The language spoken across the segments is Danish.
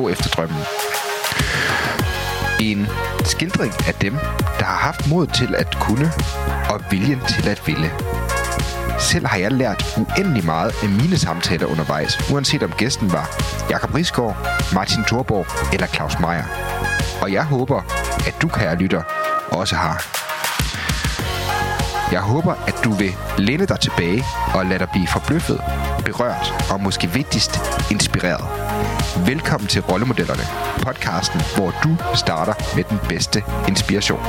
gå efter drømmen. En skildring af dem, der har haft mod til at kunne og viljen til at ville. Selv har jeg lært uendelig meget af mine samtaler undervejs, uanset om gæsten var Jakob Risgaard, Martin Thorborg eller Claus Meier. Og jeg håber, at du, kære lytter, også har. Jeg håber, at du vil læne dig tilbage og lade dig blive forbløffet, berørt og måske vigtigst inspireret. Velkommen til Rollemodellerne, podcasten, hvor du starter med den bedste inspiration.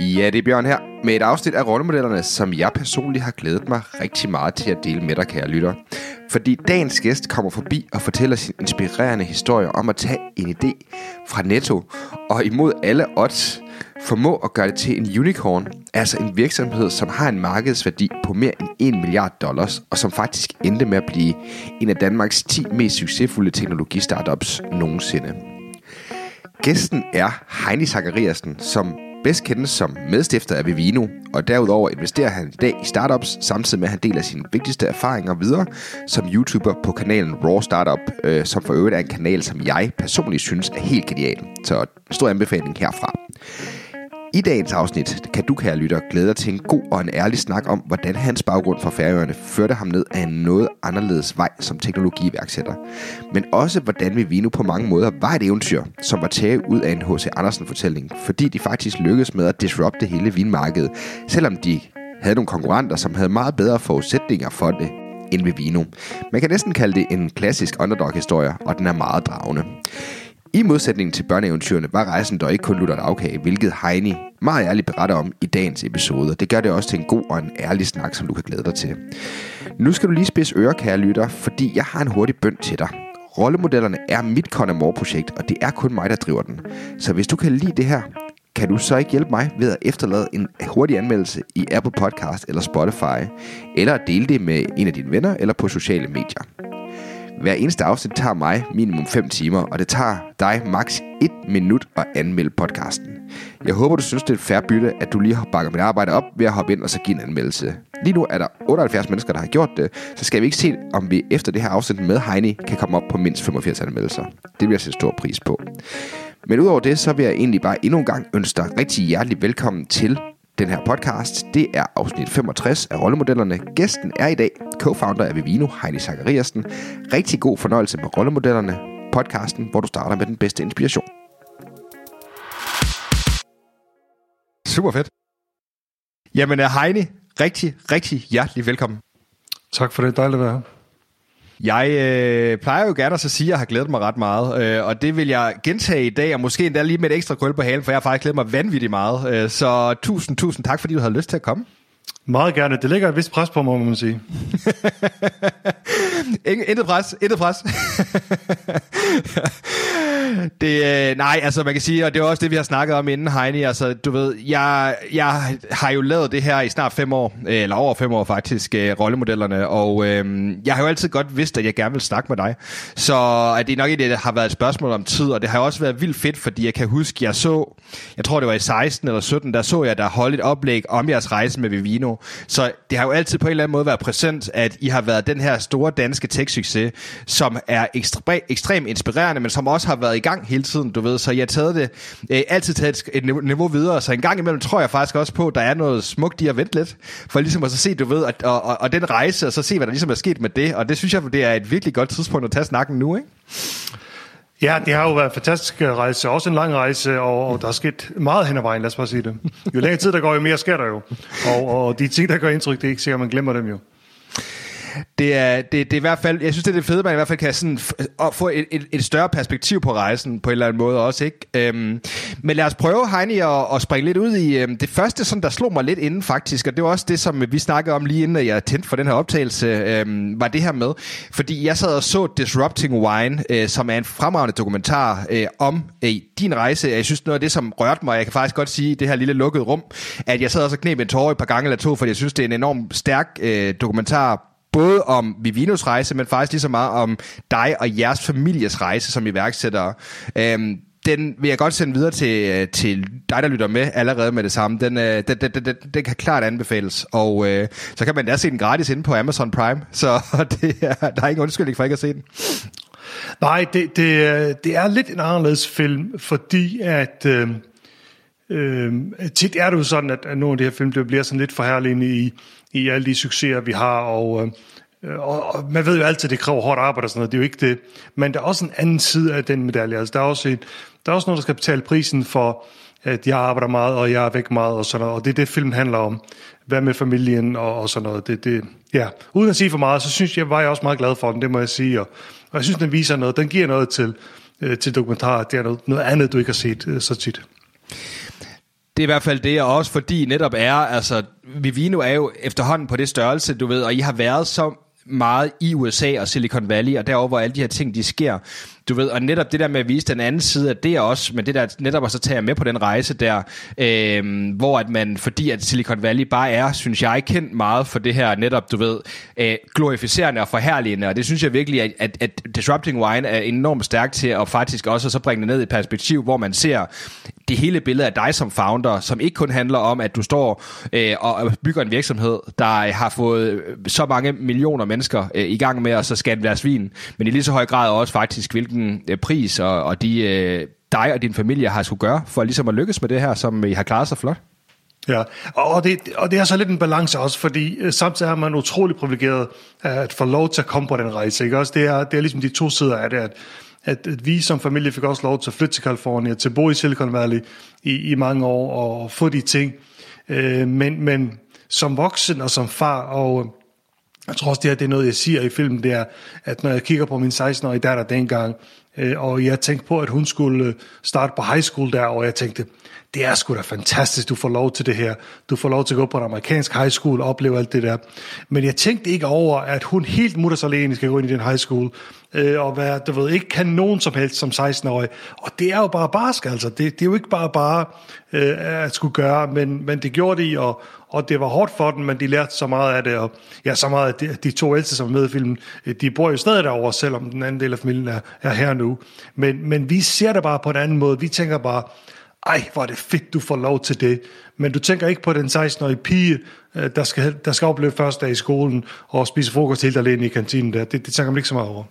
Ja, det er Bjørn her med et afsnit af rollemodellerne, som jeg personligt har glædet mig rigtig meget til at dele med dig, kære lytter. Fordi dagens gæst kommer forbi og fortæller sin inspirerende historie om at tage en idé fra Netto og imod alle odds formå at gøre det til en unicorn, altså en virksomhed, som har en markedsværdi på mere end 1 milliard dollars, og som faktisk endte med at blive en af Danmarks 10 mest succesfulde teknologistartups nogensinde. Gæsten er Heini Zachariasen, som bedst kendes som medstifter af Vivino, og derudover investerer han i dag i startups, samtidig med at han deler sine vigtigste erfaringer videre som YouTuber på kanalen Raw Startup, øh, som for øvrigt er en kanal, som jeg personligt synes er helt genial. Så stor anbefaling herfra. I dagens afsnit kan du, kære lytter, glæde dig til en god og en ærlig snak om, hvordan hans baggrund fra Færøerne førte ham ned af en noget anderledes vej som teknologiværksætter. Men også, hvordan vi nu på mange måder var et eventyr, som var taget ud af en H.C. Andersen-fortælling, fordi de faktisk lykkedes med at disrupte hele vinmarkedet, selvom de havde nogle konkurrenter, som havde meget bedre forudsætninger for det end Vivino. Man kan næsten kalde det en klassisk underdog-historie, og den er meget dragende. I modsætning til børneeventyrene var rejsen dog ikke kun lutter afkage, hvilket Heini meget ærligt beretter om i dagens episode. Det gør det også til en god og en ærlig snak, som du kan glæde dig til. Nu skal du lige spidse ører, kære lytter, fordi jeg har en hurtig bøn til dig. Rollemodellerne er mit Conor projekt og det er kun mig, der driver den. Så hvis du kan lide det her, kan du så ikke hjælpe mig ved at efterlade en hurtig anmeldelse i Apple Podcast eller Spotify, eller dele det med en af dine venner eller på sociale medier. Hver eneste afsnit tager mig minimum 5 timer, og det tager dig maks 1 minut at anmelde podcasten. Jeg håber, du synes, det er et færre bytte, at du lige bakker mit arbejde op ved at hoppe ind og så give en anmeldelse. Lige nu er der 78 mennesker, der har gjort det, så skal vi ikke se, om vi efter det her afsnit med Heini kan komme op på mindst 85 anmeldelser. Det vil jeg sætte stor pris på. Men udover det, så vil jeg egentlig bare endnu en gang ønske dig rigtig hjertelig velkommen til den her podcast. Det er afsnit 65 af Rollemodellerne. Gæsten er i dag co-founder af Vivino, Heini Zachariasen. Rigtig god fornøjelse med Rollemodellerne, podcasten, hvor du starter med den bedste inspiration. Super fedt. Jamen, Heini, rigtig, rigtig hjertelig velkommen. Tak for det. Dejligt at være her. Jeg øh, plejer jo gerne at så sige, at jeg har glædet mig ret meget, øh, og det vil jeg gentage i dag, og måske endda lige med et ekstra krøl på halen, for jeg har faktisk glædet mig vanvittigt meget. Øh, så tusind, tusind tak, fordi du havde lyst til at komme. Meget gerne. Det ligger et vist pres på mig, må man sige. intet pres, intet pres. det, øh, nej, altså man kan sige, og det er også det, vi har snakket om inden, Heini. Altså, du ved, jeg, jeg har jo lavet det her i snart fem år, øh, eller over fem år faktisk, øh, rollemodellerne, og øh, jeg har jo altid godt vidst, at jeg gerne vil snakke med dig. Så at det nok ikke det har været et spørgsmål om tid, og det har også været vildt fedt, fordi jeg kan huske, jeg så, jeg tror det var i 16 eller 17, der så jeg, der holdt et oplæg om jeres rejse med Vivino. Så det har jo altid på en eller anden måde været præsent, at I har været den her store danske tech-succes, som er ekstremt ekstrem inspirerende, men som også har været i gang hele tiden, du ved. Så jeg har taget det, øh, altid taget et niveau videre, så en gang imellem tror jeg faktisk også på, at der er noget smukt i at vente lidt, for ligesom at så se, du ved, at, og, og, og den rejse, og så se, hvad der ligesom er sket med det, og det synes jeg, det er et virkelig godt tidspunkt at tage snakken nu, ikke? Ja, det har jo været en fantastisk øh, rejse, også en lang rejse, og, og der er sket meget hen ad vejen, lad os bare sige det. Jo længere tid der går, jo mere sker der jo. Og, og de ting, der gør indtryk, det er ikke sikkert, man glemmer dem jo det er, det, det er i hvert fald, jeg synes, det er det fede, man i hvert fald kan sådan f- øh, få et, et, et større perspektiv på rejsen på en eller anden måde også, ikke? Øhm, men lad os prøve, Heini, at, at springe lidt ud i øhm, det første, sådan, der slog mig lidt inden faktisk, og det var også det, som vi snakkede om lige inden jeg tændte for den her optagelse, øhm, var det her med, fordi jeg sad og så Disrupting Wine, øh, som er en fremragende dokumentar øh, om øh, din rejse. Jeg synes, noget af det, som rørte mig, jeg kan faktisk godt sige i det her lille lukkede rum, at jeg sad også og knep en tårer et par gange eller to, fordi jeg synes, det er en enorm stærk øh, dokumentar både om Vivinos rejse, men faktisk lige så meget om dig og jeres families rejse som iværksættere. Øhm, den vil jeg godt sende videre til, til dig, der lytter med allerede med det samme. Den, den, den, den, den kan klart anbefales, og øh, så kan man da se den gratis inde på Amazon Prime, så det er, der er ingen undskyldning for ikke at se den. Nej, det, det, det er lidt en anderledes film, fordi at... Øh, øh, tit er det jo sådan, at, at nogle af de her film det bliver sådan lidt forherligende i, i alle de succeser, vi har, og, øh, og, og man ved jo altid, at det kræver hårdt arbejde og sådan noget, det er jo ikke det. Men der er også en anden side af den medalje. Altså, der, er også en, der er også noget, der skal betale prisen for, at jeg arbejder meget, og jeg er væk meget, og sådan noget. Og det er det, filmen handler om. Hvad med familien og, og sådan noget. Det, det, ja. Uden at sige for meget, så synes jeg, var jeg også meget glad for den, det må jeg sige. Og, og jeg synes, den viser noget. Den giver noget til, øh, til dokumentarer. Det er noget, noget andet, du ikke har set øh, så tit. Det er i hvert fald det, og også fordi netop er, altså, Vivino er jo efterhånden på det størrelse, du ved, og I har været så meget i USA og Silicon Valley, og derover hvor alle de her ting, de sker. Du ved, og netop det der med at vise den anden side af det også, men det der netop at så tage med på den rejse der, øh, hvor at man, fordi at Silicon Valley bare er, synes jeg, kendt meget for det her netop, du ved, øh, glorificerende og forherligende, og det synes jeg virkelig, at, at, at Disrupting Wine er enormt stærk til at faktisk også så bringe det ned i et perspektiv, hvor man ser det hele billede af dig som founder, som ikke kun handler om, at du står øh, og bygger en virksomhed, der har fået øh, så mange millioner mennesker øh, i gang med at så skabe deres vin, men i lige så høj grad også faktisk, hvilken øh, pris og, og de, øh, dig og din familie har skulle gøre for ligesom at lykkes med det her, som I har klaret så flot. Ja, og det, og det er så lidt en balance også, fordi øh, samtidig er man utrolig privilegeret at få lov til at komme på den rejse. Ikke? Også det, er, det er ligesom de to sider af det, at, at, at vi som familie fik også lov til at flytte til Kalifornien, til at bo i Silicon Valley i, i mange år og, og få de ting. Øh, men, men som voksen og som far, og jeg tror også, det, her, det er noget, jeg siger i filmen, det er, at når jeg kigger på min 16-årige datter dengang, øh, og jeg tænkte på, at hun skulle øh, starte på high school der, og jeg tænkte, det er sgu da fantastisk, du får lov til det her. Du får lov til at gå på en amerikansk high school og opleve alt det der. Men jeg tænkte ikke over, at hun helt mutters alene skal gå ind i den high school øh, og være, du ved, ikke kan nogen som helst som 16-årig. Og det er jo bare barsk, altså. Det, det er jo ikke bare bare øh, at skulle gøre, men, men det gjorde de, og, og det var hårdt for dem, men de lærte så meget af det, og ja, så meget af de, de to ældste, som er med i filmen, øh, de bor jo stadig derovre, selvom den anden del af familien er, er her nu. Men, men vi ser det bare på en anden måde. Vi tænker bare, ej, hvor er det fedt, du får lov til det. Men du tænker ikke på den 16-årige pige, øh, der skal, der skal opleve første dag i skolen og spise frokost helt alene i kantinen der. Det, det tænker man ikke så meget over.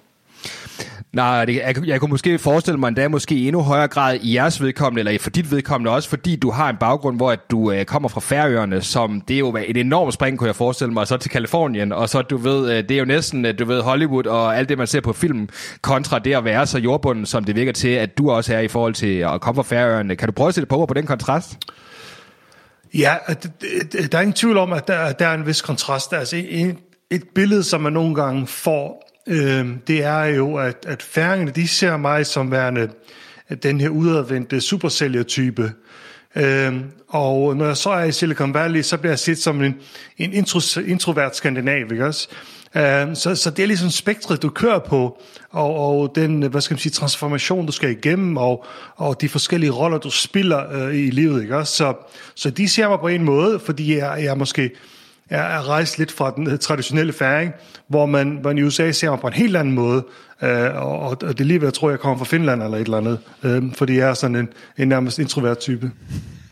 Nej, det, jeg, jeg kunne måske forestille mig endda måske i endnu højere grad i jeres vedkommende, eller for dit vedkommende også, fordi du har en baggrund, hvor at du øh, kommer fra Færøerne, som det er jo et enormt spring, kunne jeg forestille mig, og så til Kalifornien, og så du ved, øh, det er jo næsten, øh, du ved, Hollywood og alt det, man ser på film, kontra det at være så jordbunden, som det virker til, at du også er i forhold til at komme fra Færøerne. Kan du prøve at sætte på på den kontrast? Ja, der er ingen tvivl om, at der, der er en vis kontrast. Altså et, et billede, som man nogle gange får øh, det er jo, at, at færingerne, de ser mig som værende den her udadvendte supersælgertype. Øh, og når jeg så er i Silicon Valley, så bliver jeg set som en, en intro, introvert skandinav, ikke også? Øhm, så, så det er ligesom spektret, du kører på, og, og den, hvad skal man sige, transformation, du skal igennem, og, og de forskellige roller, du spiller øh, i livet, ikke også? Så, så de ser mig på en måde, fordi jeg, jeg er måske er, er rejst lidt fra den traditionelle færing, hvor man, man i USA ser mig på en helt anden måde, øh, og, og det er lige ved, jeg tror, jeg kommer fra Finland eller et eller andet, øh, fordi jeg er sådan en, en nærmest introvert type.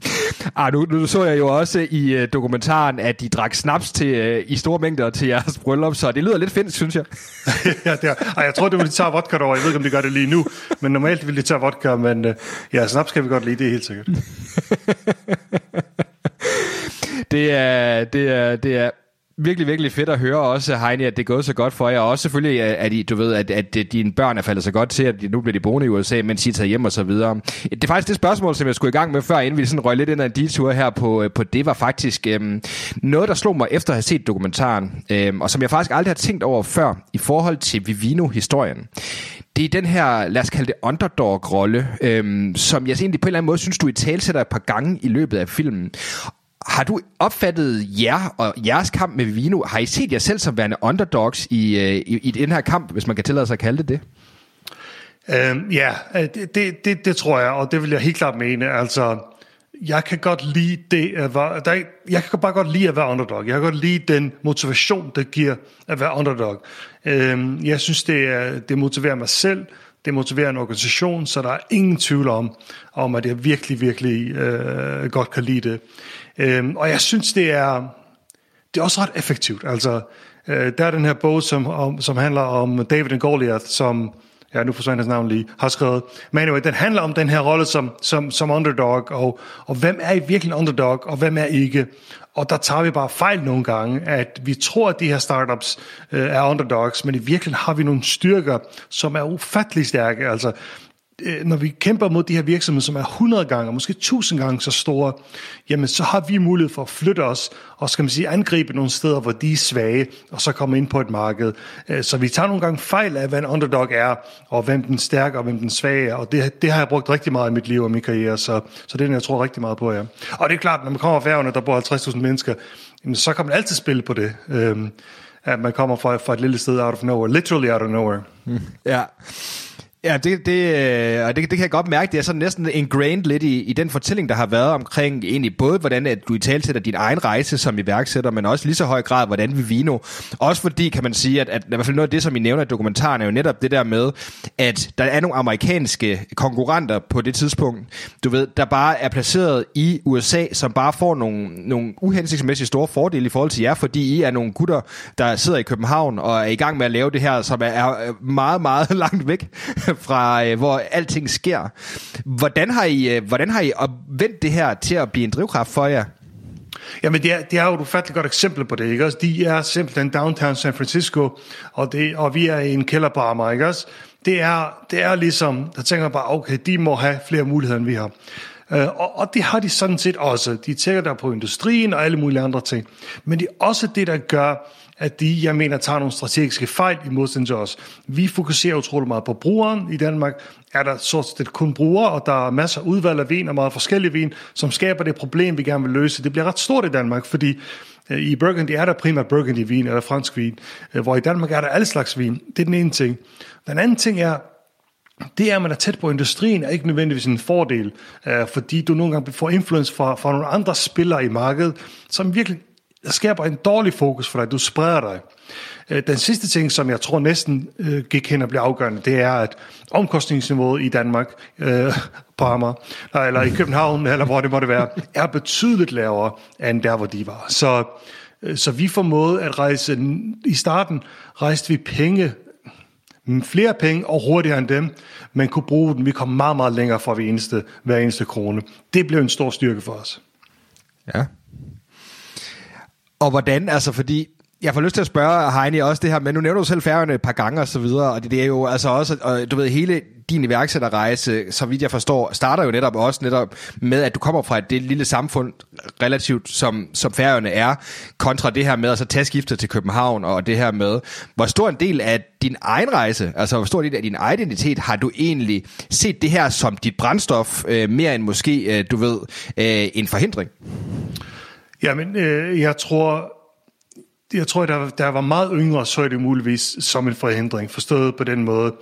Ah, nu, nu så jeg jo også i uh, dokumentaren, at de drak snaps til, uh, i store mængder til jeres bryllup, så det lyder lidt finsk, synes jeg. ja, det er, Ej, jeg tror, det vil de tage vodka over. Jeg ved ikke, om de gør det lige nu, men normalt vil de tage vodka, men uh, ja, snaps kan vi godt lide, det er helt sikkert. det er, det er, det er virkelig, virkelig fedt at høre også, Heini, at det er gået så godt for jer. Og også selvfølgelig, at, I, du ved, at, at dine børn er faldet så godt til, at de nu bliver de boende i USA, mens I tager hjem og så videre. Det er faktisk det spørgsmål, som jeg skulle i gang med før, inden vi sådan røg lidt ind ad en detur her på, øh, på det, var faktisk øhm, noget, der slog mig efter at have set dokumentaren, øhm, og som jeg faktisk aldrig har tænkt over før, i forhold til Vivino-historien det er den her, lad os kalde det underdog-rolle, øhm, som jeg egentlig på en eller anden måde synes, du i talsætter et par gange i løbet af filmen. Har du opfattet jer og jeres kamp med Vino? Har I set jer selv som værende underdogs i, øh, i, i den her kamp, hvis man kan tillade sig at kalde det det? Øhm, ja, øh, det, det, det, det tror jeg, og det vil jeg helt klart mene. Altså, jeg kan godt lide det at være, der, jeg kan bare godt lide at være underdog. Jeg kan godt lide den motivation, det giver at være underdog. Øhm, jeg synes, det, er, det motiverer mig selv, det motiverer en organisation, så der er ingen tvivl om, om at jeg virkelig, virkelig øh, godt kan lide det. Øhm, og jeg synes, det er, det er også ret effektivt. Altså, øh, der er den her bog, som, om, som handler om David and Goliath, som ja, nu forsvandt hans navn lige, har skrevet. Men anyway, den handler om den her rolle som, som, som underdog, og, og hvem er i virkelig underdog, og hvem er ikke. Og der tager vi bare fejl nogle gange, at vi tror, at de her startups øh, er underdogs, men i virkeligheden har vi nogle styrker, som er ufattelig stærke. Altså, Øh, når vi kæmper mod de her virksomheder, som er 100 gange, måske 1000 gange så store, jamen så har vi mulighed for at flytte os, og skal man sige, angribe nogle steder, hvor de er svage, og så komme ind på et marked. Øh, så vi tager nogle gange fejl af, hvad en underdog er, og hvem den stærke og hvem den svage er, og det, det har jeg brugt rigtig meget i mit liv og min karriere, så, så det er jeg tror rigtig meget på, ja. Og det er klart, når man kommer fra færgerne, der bor 50.000 mennesker, jamen, så kan man altid spille på det. Øhm, at man kommer fra, fra et lille sted out of nowhere, literally out of nowhere. Mm. Ja. Ja, det, det, øh, og det, det kan jeg godt mærke, det er sådan næsten ingrained lidt i, i den fortælling, der har været omkring egentlig både, hvordan at du i talsætter din egen rejse som iværksætter, men også lige så høj grad, hvordan vi Vino. Også fordi, kan man sige, at, at i hvert fald noget af det, som I nævner i dokumentaren, er jo netop det der med, at der er nogle amerikanske konkurrenter på det tidspunkt, du ved, der bare er placeret i USA, som bare får nogle, nogle uhensigtsmæssigt store fordele i forhold til jer, fordi I er nogle gutter, der sidder i København og er i gang med at lave det her, som er, er meget, meget langt væk fra øh, hvor alting sker. Hvordan har I, øh, hvordan har I vendt det her til at blive en drivkraft for jer? Jamen, det er, det er jo et ufatteligt godt eksempel på det, ikke også? De er simpelthen downtown San Francisco, og, det, og vi er i en kælder på Amager, ikke også? Det er, det er ligesom, der tænker bare, okay, de må have flere muligheder, end vi har. Uh, og, og det har de sådan set også. De tænker der på industrien og alle mulige andre ting. Men det er også det, der gør, at de, jeg mener, tager nogle strategiske fejl i modsætning til os. Vi fokuserer utrolig meget på brugeren i Danmark. Er der så set kun brugere, og der er masser af udvalg af vin og meget forskellige vin, som skaber det problem, vi gerne vil løse. Det bliver ret stort i Danmark, fordi øh, i Burgundy er der primært Burgundy-vin eller fransk vin, øh, hvor i Danmark er der alle slags vin. Det er den ene ting. Den anden ting er, det er, at man er tæt på industrien, er ikke nødvendigvis en fordel, øh, fordi du nogle gange får influence fra, fra nogle andre spillere i markedet, som virkelig skaber en dårlig fokus for dig. Du spreder dig. Øh, den sidste ting, som jeg tror næsten øh, gik hen og blev afgørende, det er, at omkostningsniveauet i Danmark, øh, på Amager, eller i København, eller hvor det måtte være, er betydeligt lavere, end der, hvor de var. Så, øh, så vi formåede at rejse, i starten rejste vi penge, flere penge og hurtigere end dem, men kunne bruge dem. Vi kom meget, meget længere fra hver eneste, hver eneste krone. Det blev en stor styrke for os. Ja, og hvordan, altså fordi, jeg får lyst til at spørge Heini også det her, men nu nævner du selv færgerne et par gange og så videre, og det, det er jo altså også, og du ved, hele din iværksætterrejse, så vidt jeg forstår, starter jo netop også netop med, at du kommer fra et det lille samfund, relativt som, som færgerne er, kontra det her med at så tage skiftet til København, og det her med, hvor stor en del af din egen rejse, altså hvor stor en del af din identitet, har du egentlig set det her som dit brændstof, øh, mere end måske, øh, du ved, øh, en forhindring? Jamen, øh, jeg tror, jeg tror, der, der var meget yngre, så er det muligvis som en forhindring, forstået på den måde,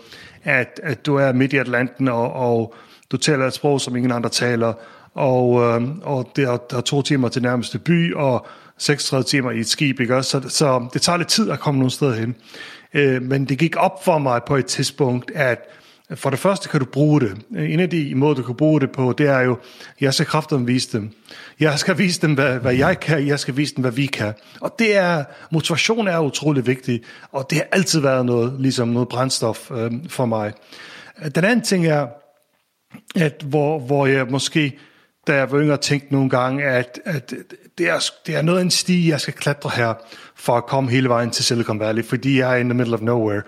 at, at du er midt i Atlanten, og, og du taler et sprog, som ingen andre taler, og, øh, og der, der er to timer til nærmeste by, og 36 timer i et skib, ikke? Så, så det tager lidt tid at komme nogle steder hen. Øh, men det gik op for mig på et tidspunkt, at for det første kan du bruge det. En af de måder, du kan bruge det på, det er jo, jeg skal kraftigt vise dem. Jeg skal vise dem, hvad, hvad jeg kan, jeg skal vise dem, hvad vi kan. Og det er, motivation er utrolig vigtig, og det har altid været noget, ligesom noget brændstof øh, for mig. Den anden ting er, at hvor, hvor jeg måske da jeg var yngre, tænkte nogle gange, at, at det, er, det er noget af en sti, jeg skal klatre her, for at komme hele vejen til Silicon Valley, fordi jeg er in the middle of nowhere.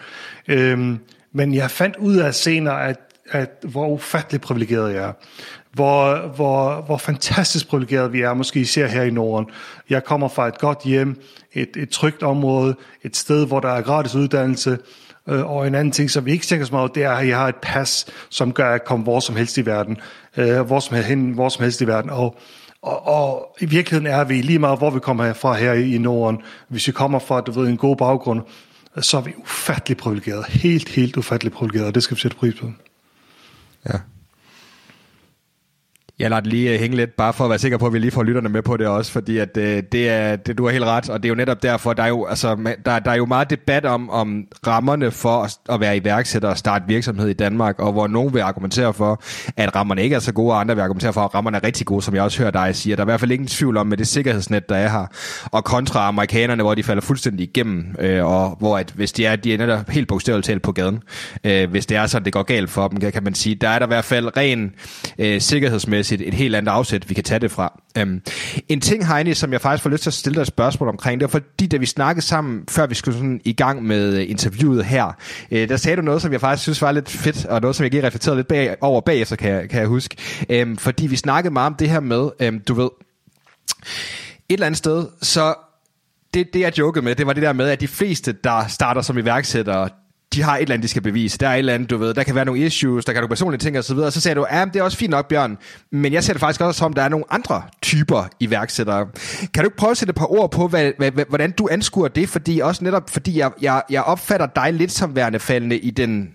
Øhm, men jeg fandt ud af senere, at, at hvor ufattelig privilegeret jeg er. Hvor, hvor, hvor fantastisk privilegeret vi er, måske især her i Norden. Jeg kommer fra et godt hjem, et, et trygt område, et sted, hvor der er gratis uddannelse, øh, og en anden ting, som vi ikke tænker så meget det er, at jeg har et pas, som gør, at jeg kommer hvor som helst i verden. Øh, hvor, som helst, hen, hvor som helst i verden. Og, og, og i virkeligheden er vi lige meget, hvor vi kommer fra her i Norden. Hvis vi kommer fra du ved, en god baggrund, så er vi ufattelig privilegeret. Helt, helt ufattelig privilegeret, og det skal vi sætte pris på. Ja. Jeg lader det lige øh, hænge lidt, bare for at være sikker på, at vi lige får lytterne med på det også, fordi at, øh, det er, det, du har helt ret, og det er jo netop derfor, der er jo, altså, der, der er jo meget debat om, om rammerne for at, at være iværksætter og starte virksomhed i Danmark, og hvor nogen vil argumentere for, at rammerne ikke er så gode, og andre vil argumentere for, at rammerne er rigtig gode, som jeg også hører dig sige. Der er i hvert fald ingen tvivl om med det sikkerhedsnet, der er her, og kontra amerikanerne, hvor de falder fuldstændig igennem, øh, og hvor at, hvis de er, de er netop helt bogstaveligt talt på gaden, øh, hvis det er sådan, det går galt for dem, kan man sige, der er der i hvert fald ren øh, sikkerhedsmæssigt et helt andet afsæt, vi kan tage det fra. Øhm, en ting, Heini, som jeg faktisk får lyst til at stille dig et spørgsmål omkring, det var fordi, da vi snakkede sammen, før vi skulle sådan i gang med øh, interviewet her, øh, der sagde du noget, som jeg faktisk synes var lidt fedt, og noget, som jeg lige reflekterede lidt bag, over bagefter, kan, kan jeg huske. Øhm, fordi vi snakkede meget om det her med, øhm, du ved, et eller andet sted, så det, det jeg jokede med, det var det der med, at de fleste, der starter som iværksættere, de har et eller andet, de skal bevise. Der er et eller andet, du ved, der kan være nogle issues, der kan du personlige ting og så videre. Og så sagde du, ja, det er også fint nok, Bjørn, men jeg ser det faktisk også som, der er nogle andre typer iværksættere. Kan du ikke prøve at sætte et par ord på, hvad, hvad, hvordan du anskuer det? Fordi også netop, fordi jeg, jeg, jeg opfatter dig lidt som værende faldende i den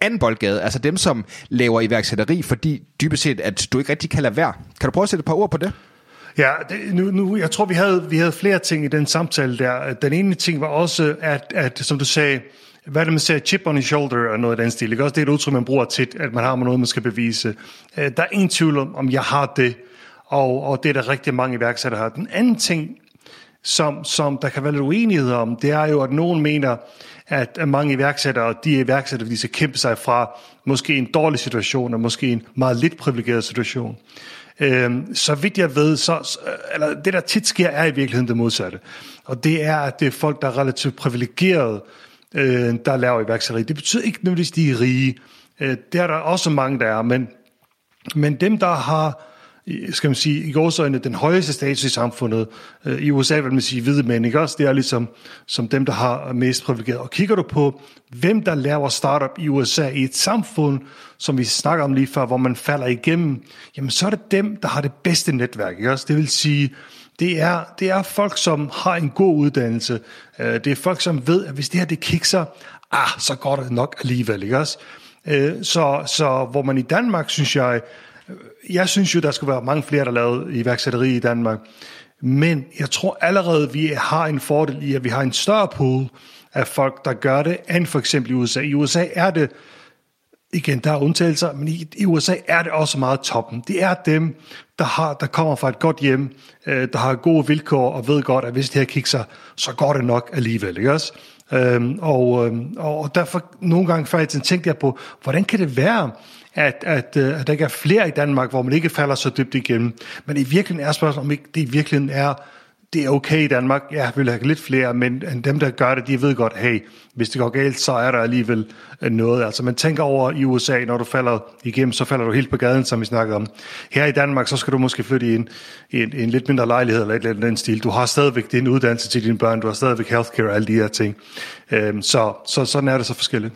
anden boldgade, altså dem, som laver iværksætteri, fordi dybest set, at du ikke rigtig kan lade være. Kan du prøve at sætte et par ord på det? Ja, det, nu, nu, jeg tror, vi havde, vi havde flere ting i den samtale der. Den ene ting var også, at, at som du sagde, hvad det, man siger, chip on the shoulder og noget af den stil. Ikke? Også det er et udtryk, man bruger tit, at man har noget, man skal bevise. Øh, der er ingen tvivl om, om jeg har det, og, og det er der rigtig mange iværksættere har. Den anden ting, som, som der kan være lidt uenighed om, det er jo, at nogen mener, at mange iværksættere, de er iværksættere, fordi de skal kæmpe sig fra måske en dårlig situation, og måske en meget lidt privilegeret situation. Øhm, så vidt jeg ved, så, eller det der tit sker, er i virkeligheden det modsatte. Og det er, at det er folk, der er relativt privilegerede, øh, der laver iværksætteri. Det betyder ikke nødvendigvis, at de er rige. Øh, det er der også mange, der er, men, men dem, der har skal man sige, i gårsøjne den højeste status i samfundet. Øh, I USA vil man sige hvide mænd, ikke også? Det er ligesom som dem, der har mest privilegeret. Og kigger du på, hvem der laver startup i USA i et samfund, som vi snakker om lige før, hvor man falder igennem, jamen så er det dem, der har det bedste netværk, ikke også? Det vil sige, det er, det er folk, som har en god uddannelse. Øh, det er folk, som ved, at hvis det her det kikser, ah, så går det nok alligevel, ikke også? Øh, så, så hvor man i Danmark, synes jeg, øh, jeg synes jo, der skulle være mange flere, der lavede iværksætteri i Danmark. Men jeg tror allerede, vi har en fordel i, at vi har en større pool af folk, der gør det, end for eksempel i USA. I USA er det igen, der er undtagelser, men i, i USA er det også meget toppen. Det er dem, der, har, der kommer fra et godt hjem, øh, der har gode vilkår og ved godt, at hvis det her kikser, så går det nok alligevel. Ikke også? Øhm, og, øhm, og derfor nogle gange faktisk tænkte jeg på, hvordan kan det være, at, at, øh, at der ikke er flere i Danmark, hvor man ikke falder så dybt igennem. Men i virkeligheden er spørgsmålet, om ikke det i virkeligheden er det er okay i Danmark. Ja, vi vil have lidt flere, men dem, der gør det, de ved godt, hey, hvis det går galt, så er der alligevel øh, noget. Altså, man tænker over i USA, når du falder igennem, så falder du helt på gaden, som vi snakkede om. Her i Danmark, så skal du måske flytte i en, i en, en lidt mindre lejlighed, eller et eller andet stil. Du har stadigvæk din uddannelse til dine børn, du har stadigvæk healthcare og alle de her ting. Øhm, så, så sådan er det så forskelligt.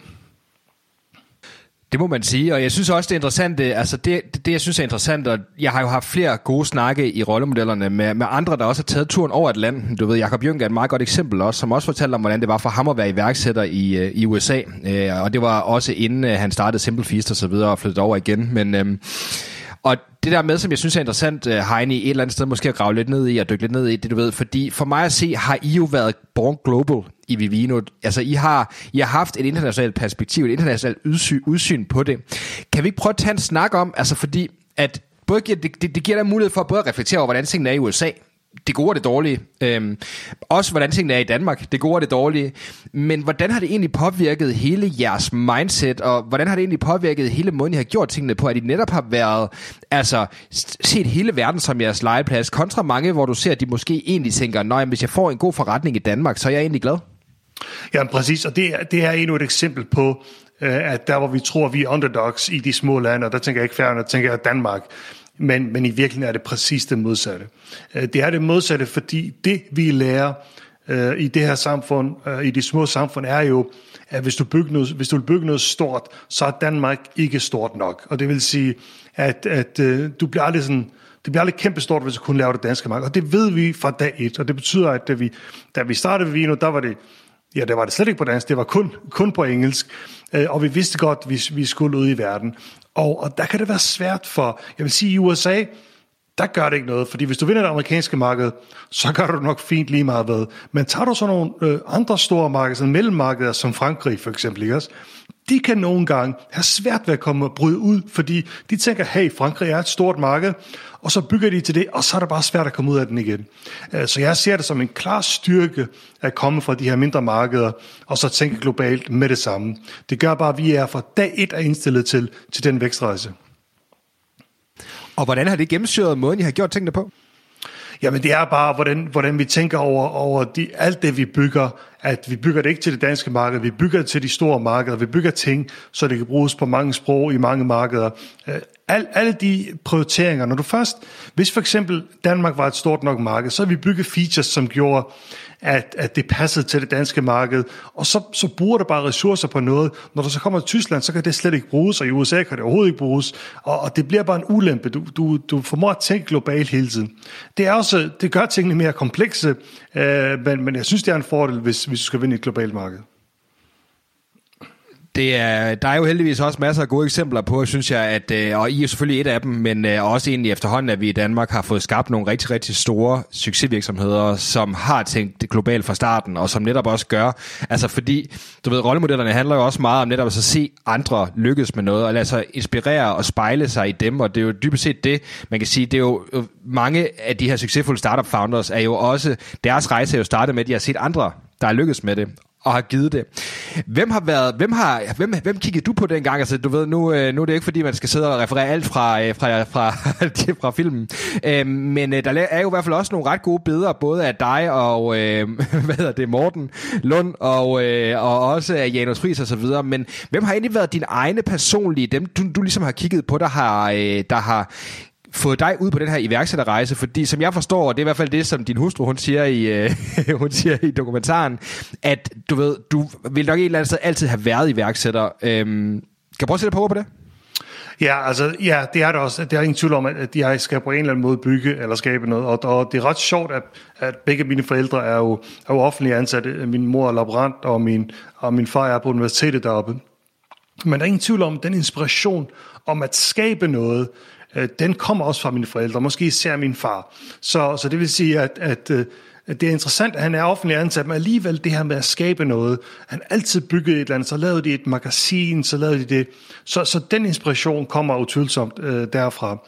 Det må man sige, og jeg synes også, det er interessant, øh, altså det, det, jeg synes er interessant, og jeg har jo haft flere gode snakke i rollemodellerne med, med andre, der også har taget turen over Atlanten. Du ved, Jakob Jønke er et meget godt eksempel også, som også fortalte om, hvordan det var for ham at være iværksætter i, øh, i USA, øh, og det var også inden øh, han startede Simple Feast og så videre og flyttede over igen, men... Øh, og det der med, som jeg synes er interessant, øh, Heine, et eller andet sted måske at grave lidt ned i og dykke lidt ned i, det du ved, fordi for mig at se, har I jo været born global i Vivino. Altså, I har, I har haft et internationalt perspektiv, et internationalt udsyn, udsyn på det. Kan vi ikke prøve at tage en snak om, altså fordi, at både giver, det, det, det giver dig mulighed for at både at reflektere over, hvordan tingene er i USA, det gode og det dårlige. Øhm, også hvordan tingene er i Danmark, det gode og det dårlige. Men hvordan har det egentlig påvirket hele jeres mindset, og hvordan har det egentlig påvirket hele måden, I har gjort tingene på, at I netop har været, altså, set hele verden som jeres legeplads, kontra mange, hvor du ser, at de måske egentlig tænker, nej, hvis jeg får en god forretning i Danmark, så er jeg egentlig glad. Ja, præcis, og det, er, det er endnu et eksempel på, øh, at der hvor vi tror, vi er underdogs i de små lande, og der tænker jeg ikke færre, der tænker jeg Danmark, men, men i virkeligheden er det præcis det modsatte. Øh, det er det modsatte, fordi det vi lærer øh, i det her samfund, øh, i de små samfund, er jo, at hvis du, bygger noget, hvis du vil bygge noget stort, så er Danmark ikke stort nok. Og det vil sige, at, at øh, du bliver aldrig sådan, det bliver aldrig kæmpestort, hvis du kun laver det danske marked. Og det ved vi fra dag et, og det betyder, at da vi, da vi startede Vino, der var det, ja, det var det slet ikke på dansk, det var kun, kun på engelsk. Øh, og vi vidste godt, at vi, vi skulle ud i verden. Og, og der kan det være svært for, jeg vil sige i USA, der gør det ikke noget, fordi hvis du vinder det amerikanske marked, så gør du nok fint lige meget ved. Men tager du så nogle øh, andre store markeder, sådan mellemmarkeder som Frankrig for eksempel, ikke også? De kan nogle gange have svært ved at komme og bryde ud, fordi de tænker, hey, Frankrig er et stort marked, og så bygger de til det, og så er det bare svært at komme ud af den igen. Øh, så jeg ser det som en klar styrke at komme fra de her mindre markeder, og så tænke globalt med det samme. Det gør bare, at vi er fra dag et er indstillet til, til den vækstrejse. Og hvordan har det gennemsyret måden, I har gjort tingene på? Jamen det er bare, hvordan, hvordan vi tænker over, over de, alt det, vi bygger, at vi bygger det ikke til det danske marked, vi bygger det til de store markeder, vi bygger ting, så det kan bruges på mange sprog i mange markeder. Øh, al, alle de prioriteringer, når du først, hvis for eksempel Danmark var et stort nok marked, så har vi bygget features, som gjorde, at, at det passede til det danske marked, og så, så bruger du bare ressourcer på noget. Når du så kommer til Tyskland, så kan det slet ikke bruges, og i USA kan det overhovedet ikke bruges, og, og det bliver bare en ulempe. Du, du, du formår at tænke globalt hele tiden. Det, er også, det gør tingene mere komplekse, øh, men, men jeg synes, det er en fordel, hvis, hvis du skal vinde et globalt marked. Det er, der er jo heldigvis også masser af gode eksempler på, synes jeg, at, øh, og I er selvfølgelig et af dem, men øh, også egentlig efterhånden, at vi i Danmark har fået skabt nogle rigtig, rigtig store succesvirksomheder, som har tænkt det globalt fra starten, og som netop også gør, altså fordi, du ved, rollemodellerne handler jo også meget om netop at se andre lykkes med noget, og lade sig inspirere og spejle sig i dem, og det er jo dybest set det, man kan sige, det er jo øh, mange af de her succesfulde startup founders er jo også, deres rejse er jo startet med, at de har set andre der er lykkes med det, og har givet det. Hvem har været, hvem har, hvem, hvem kiggede du på dengang? Altså, du ved, nu, øh, nu er det ikke fordi, man skal sidde og referere alt fra, øh, fra, fra, fra filmen. Øhm, øh, men der er jo i hvert fald også nogle ret gode billeder, både af dig og, øh, hvad hedder det, Morten Lund, og, og også af Janus Friis og så videre. Men hvem har egentlig været dine egne personlige, dem du, du ligesom har kigget på, der har, der har fået dig ud på den her iværksætterrejse? Fordi som jeg forstår, og det er i hvert fald det, som din hustru hun siger i, øh, hun siger i dokumentaren, at du ved, du vil nok et eller andet sted altid have været iværksætter. Øhm, kan du prøve at sætte på på det? Ja, altså, ja, det er det også. Det er ingen tvivl om, at jeg skal på en eller anden måde bygge eller skabe noget. Og, og det er ret sjovt, at, at begge mine forældre er jo, er jo offentlige ansatte. Min mor er laborant, og min, og min far er på universitetet deroppe. Men der er ingen tvivl om, den inspiration om at skabe noget, øh, den kommer også fra mine forældre, måske især min far. Så, så det vil sige, at, at, øh, at det er interessant, at han er offentlig ansat, men alligevel det her med at skabe noget, han altid byggede et eller andet, så lavede de et magasin, så lavede de det. Så, så den inspiration kommer utvivlsomt øh, derfra.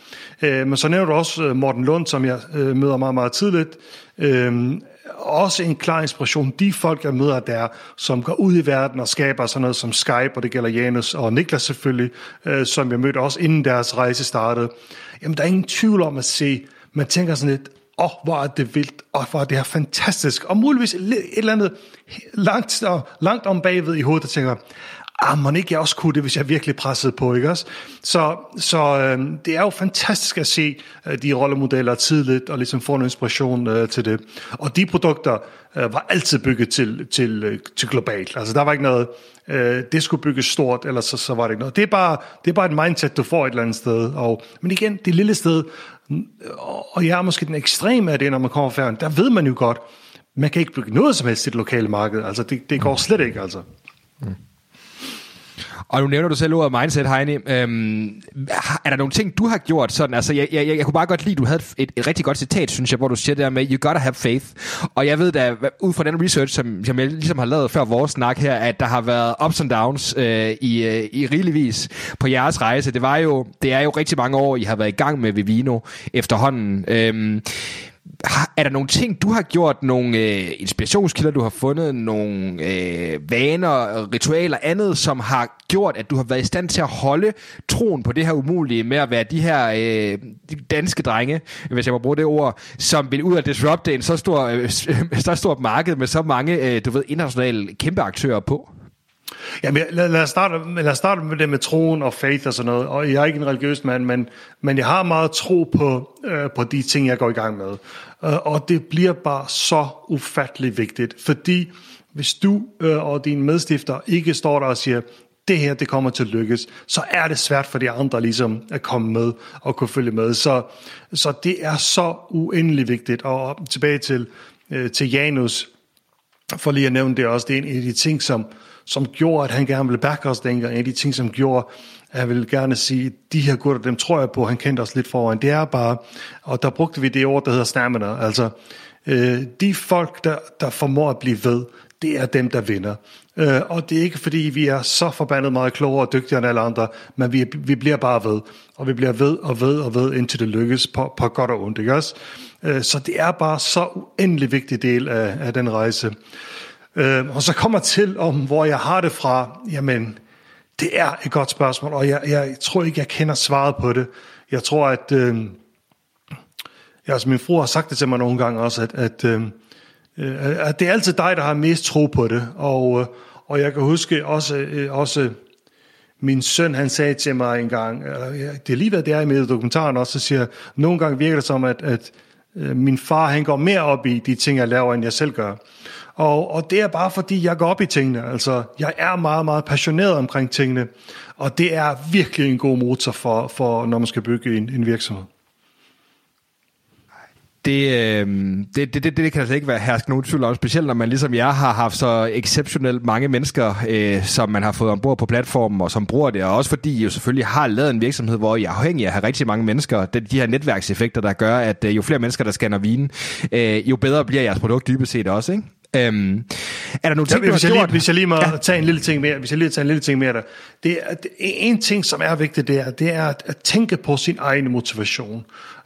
Øh, men så nævner du også øh, Morten Lund, som jeg øh, møder meget, meget tidligt. Øh, også en klar inspiration. De folk, jeg møder der, som går ud i verden og skaber sådan noget som Skype, og det gælder Janus og Niklas selvfølgelig, øh, som jeg mødte også inden deres rejse startede. Jamen, der er ingen tvivl om at se, man tænker sådan lidt, åh, oh, hvor er det vildt, og hvor er det her fantastisk, og muligvis et eller andet langt, langt om bagved i hovedet, der tænker, ah, må ikke jeg også kunne det, hvis jeg virkelig pressede på, ikke også? Så, så øh, det er jo fantastisk at se øh, de rollemodeller tidligt, og ligesom få en inspiration øh, til det. Og de produkter øh, var altid bygget til, til, øh, til globalt. Altså der var ikke noget, øh, det skulle bygges stort, eller så, så var det ikke noget. Det er, bare, det er bare et mindset, du får et eller andet sted. Og, men igen, det lille sted, og jeg er måske den ekstreme af det, når man kommer fra der ved man jo godt, man kan ikke bygge noget som helst i det lokale marked. Altså det, det går slet ikke, altså. Mm. Og nu nævner du selv ordet mindset, Heini. Øhm, er der nogle ting, du har gjort sådan? Altså, jeg, jeg, jeg kunne bare godt lide, at du havde et, et rigtig godt citat, synes jeg, hvor du siger det der med, you gotta have faith. Og jeg ved da, ud fra den research, som, som jeg ligesom har lavet før vores snak her, at der har været ups and downs øh, i, øh, i rigeligvis på jeres rejse. Det, var jo, det er jo rigtig mange år, I har været i gang med Vivino efterhånden. Øhm, har, er der nogle ting, du har gjort, nogle øh, inspirationskilder, du har fundet, nogle øh, vaner, ritualer, andet, som har gjort, at du har været i stand til at holde troen på det her umulige med at være de her øh, de danske drenge, hvis jeg må bruge det ord, som vil ud af disrupte en så stor, øh, så stor marked med så mange, øh, du ved, internationale kæmpe aktører på? Jamen, lad, lad, os starte, lad os starte med det med troen og faith og sådan noget. Og jeg er ikke en religiøs mand, men, men jeg har meget tro på, øh, på de ting, jeg går i gang med. Øh, og det bliver bare så ufattelig vigtigt, fordi hvis du øh, og dine medstifter ikke står der og siger, det her det kommer til at lykkes, så er det svært for de andre ligesom at komme med og kunne følge med. Så, så det er så uendelig vigtigt. Og tilbage til, øh, til Janus, for lige at nævne det også, det er en af de ting, som, som gjorde, at han gerne ville backe os dengang. En af de ting, som gjorde, at jeg vil gerne sige, de her gutter, dem tror jeg på, han kendte os lidt foran. Det er bare, og der brugte vi det ord, der hedder stamina. Altså, øh, de folk, der, der formår at blive ved, det er dem, der vinder. Øh, og det er ikke fordi, vi er så forbandet meget klogere og dygtigere end alle andre, men vi, vi bliver bare ved. Og vi bliver ved og ved og ved, indtil det lykkes på, på godt og ondt. Ikke også? Øh, så det er bare så uendelig vigtig del af, af den rejse. Øh, og så kommer til om, hvor jeg har det fra. Jamen, det er et godt spørgsmål, og jeg, jeg tror ikke, jeg kender svaret på det. Jeg tror, at... Øh, ja, altså min fru har sagt det til mig nogle gange også, at, at, øhm, øh, at det er altid dig, der har mest tro på det. Og, øh, og jeg kan huske også, øh, også min søn, han sagde til mig en gang, øh, det er lige hvad det er med dokumentaren også, så siger nogle gange virker det som, at, at øh, min far, han går mere op i de ting, jeg laver, end jeg selv gør. Og, og det er bare fordi, jeg går op i tingene. Altså, jeg er meget, meget passioneret omkring tingene. Og det er virkelig en god motor for, for når man skal bygge en, en virksomhed. Det, øh, det, det, det, det kan altså ikke være hersk nogen tvivl om, specielt når man ligesom jeg har haft så exceptionelt mange mennesker, øh, som man har fået ombord på platformen, og som bruger det, og også fordi I jo selvfølgelig har lavet en virksomhed, hvor I er afhængig af at have rigtig mange mennesker, det, de her netværkseffekter, der gør, at øh, jo flere mennesker, der scanner vinen, øh, jo bedre bliver jeres produkt dybest set også, ikke? Øhm, er der nogle ting, ja, hvis, jeg lige, hvis jeg lige må ja. tage en lille ting mere, hvis jeg lige tager en lille ting mere der. Det er, det, en ting, som er vigtigt, det er, det er at, at tænke på sin egen motivation.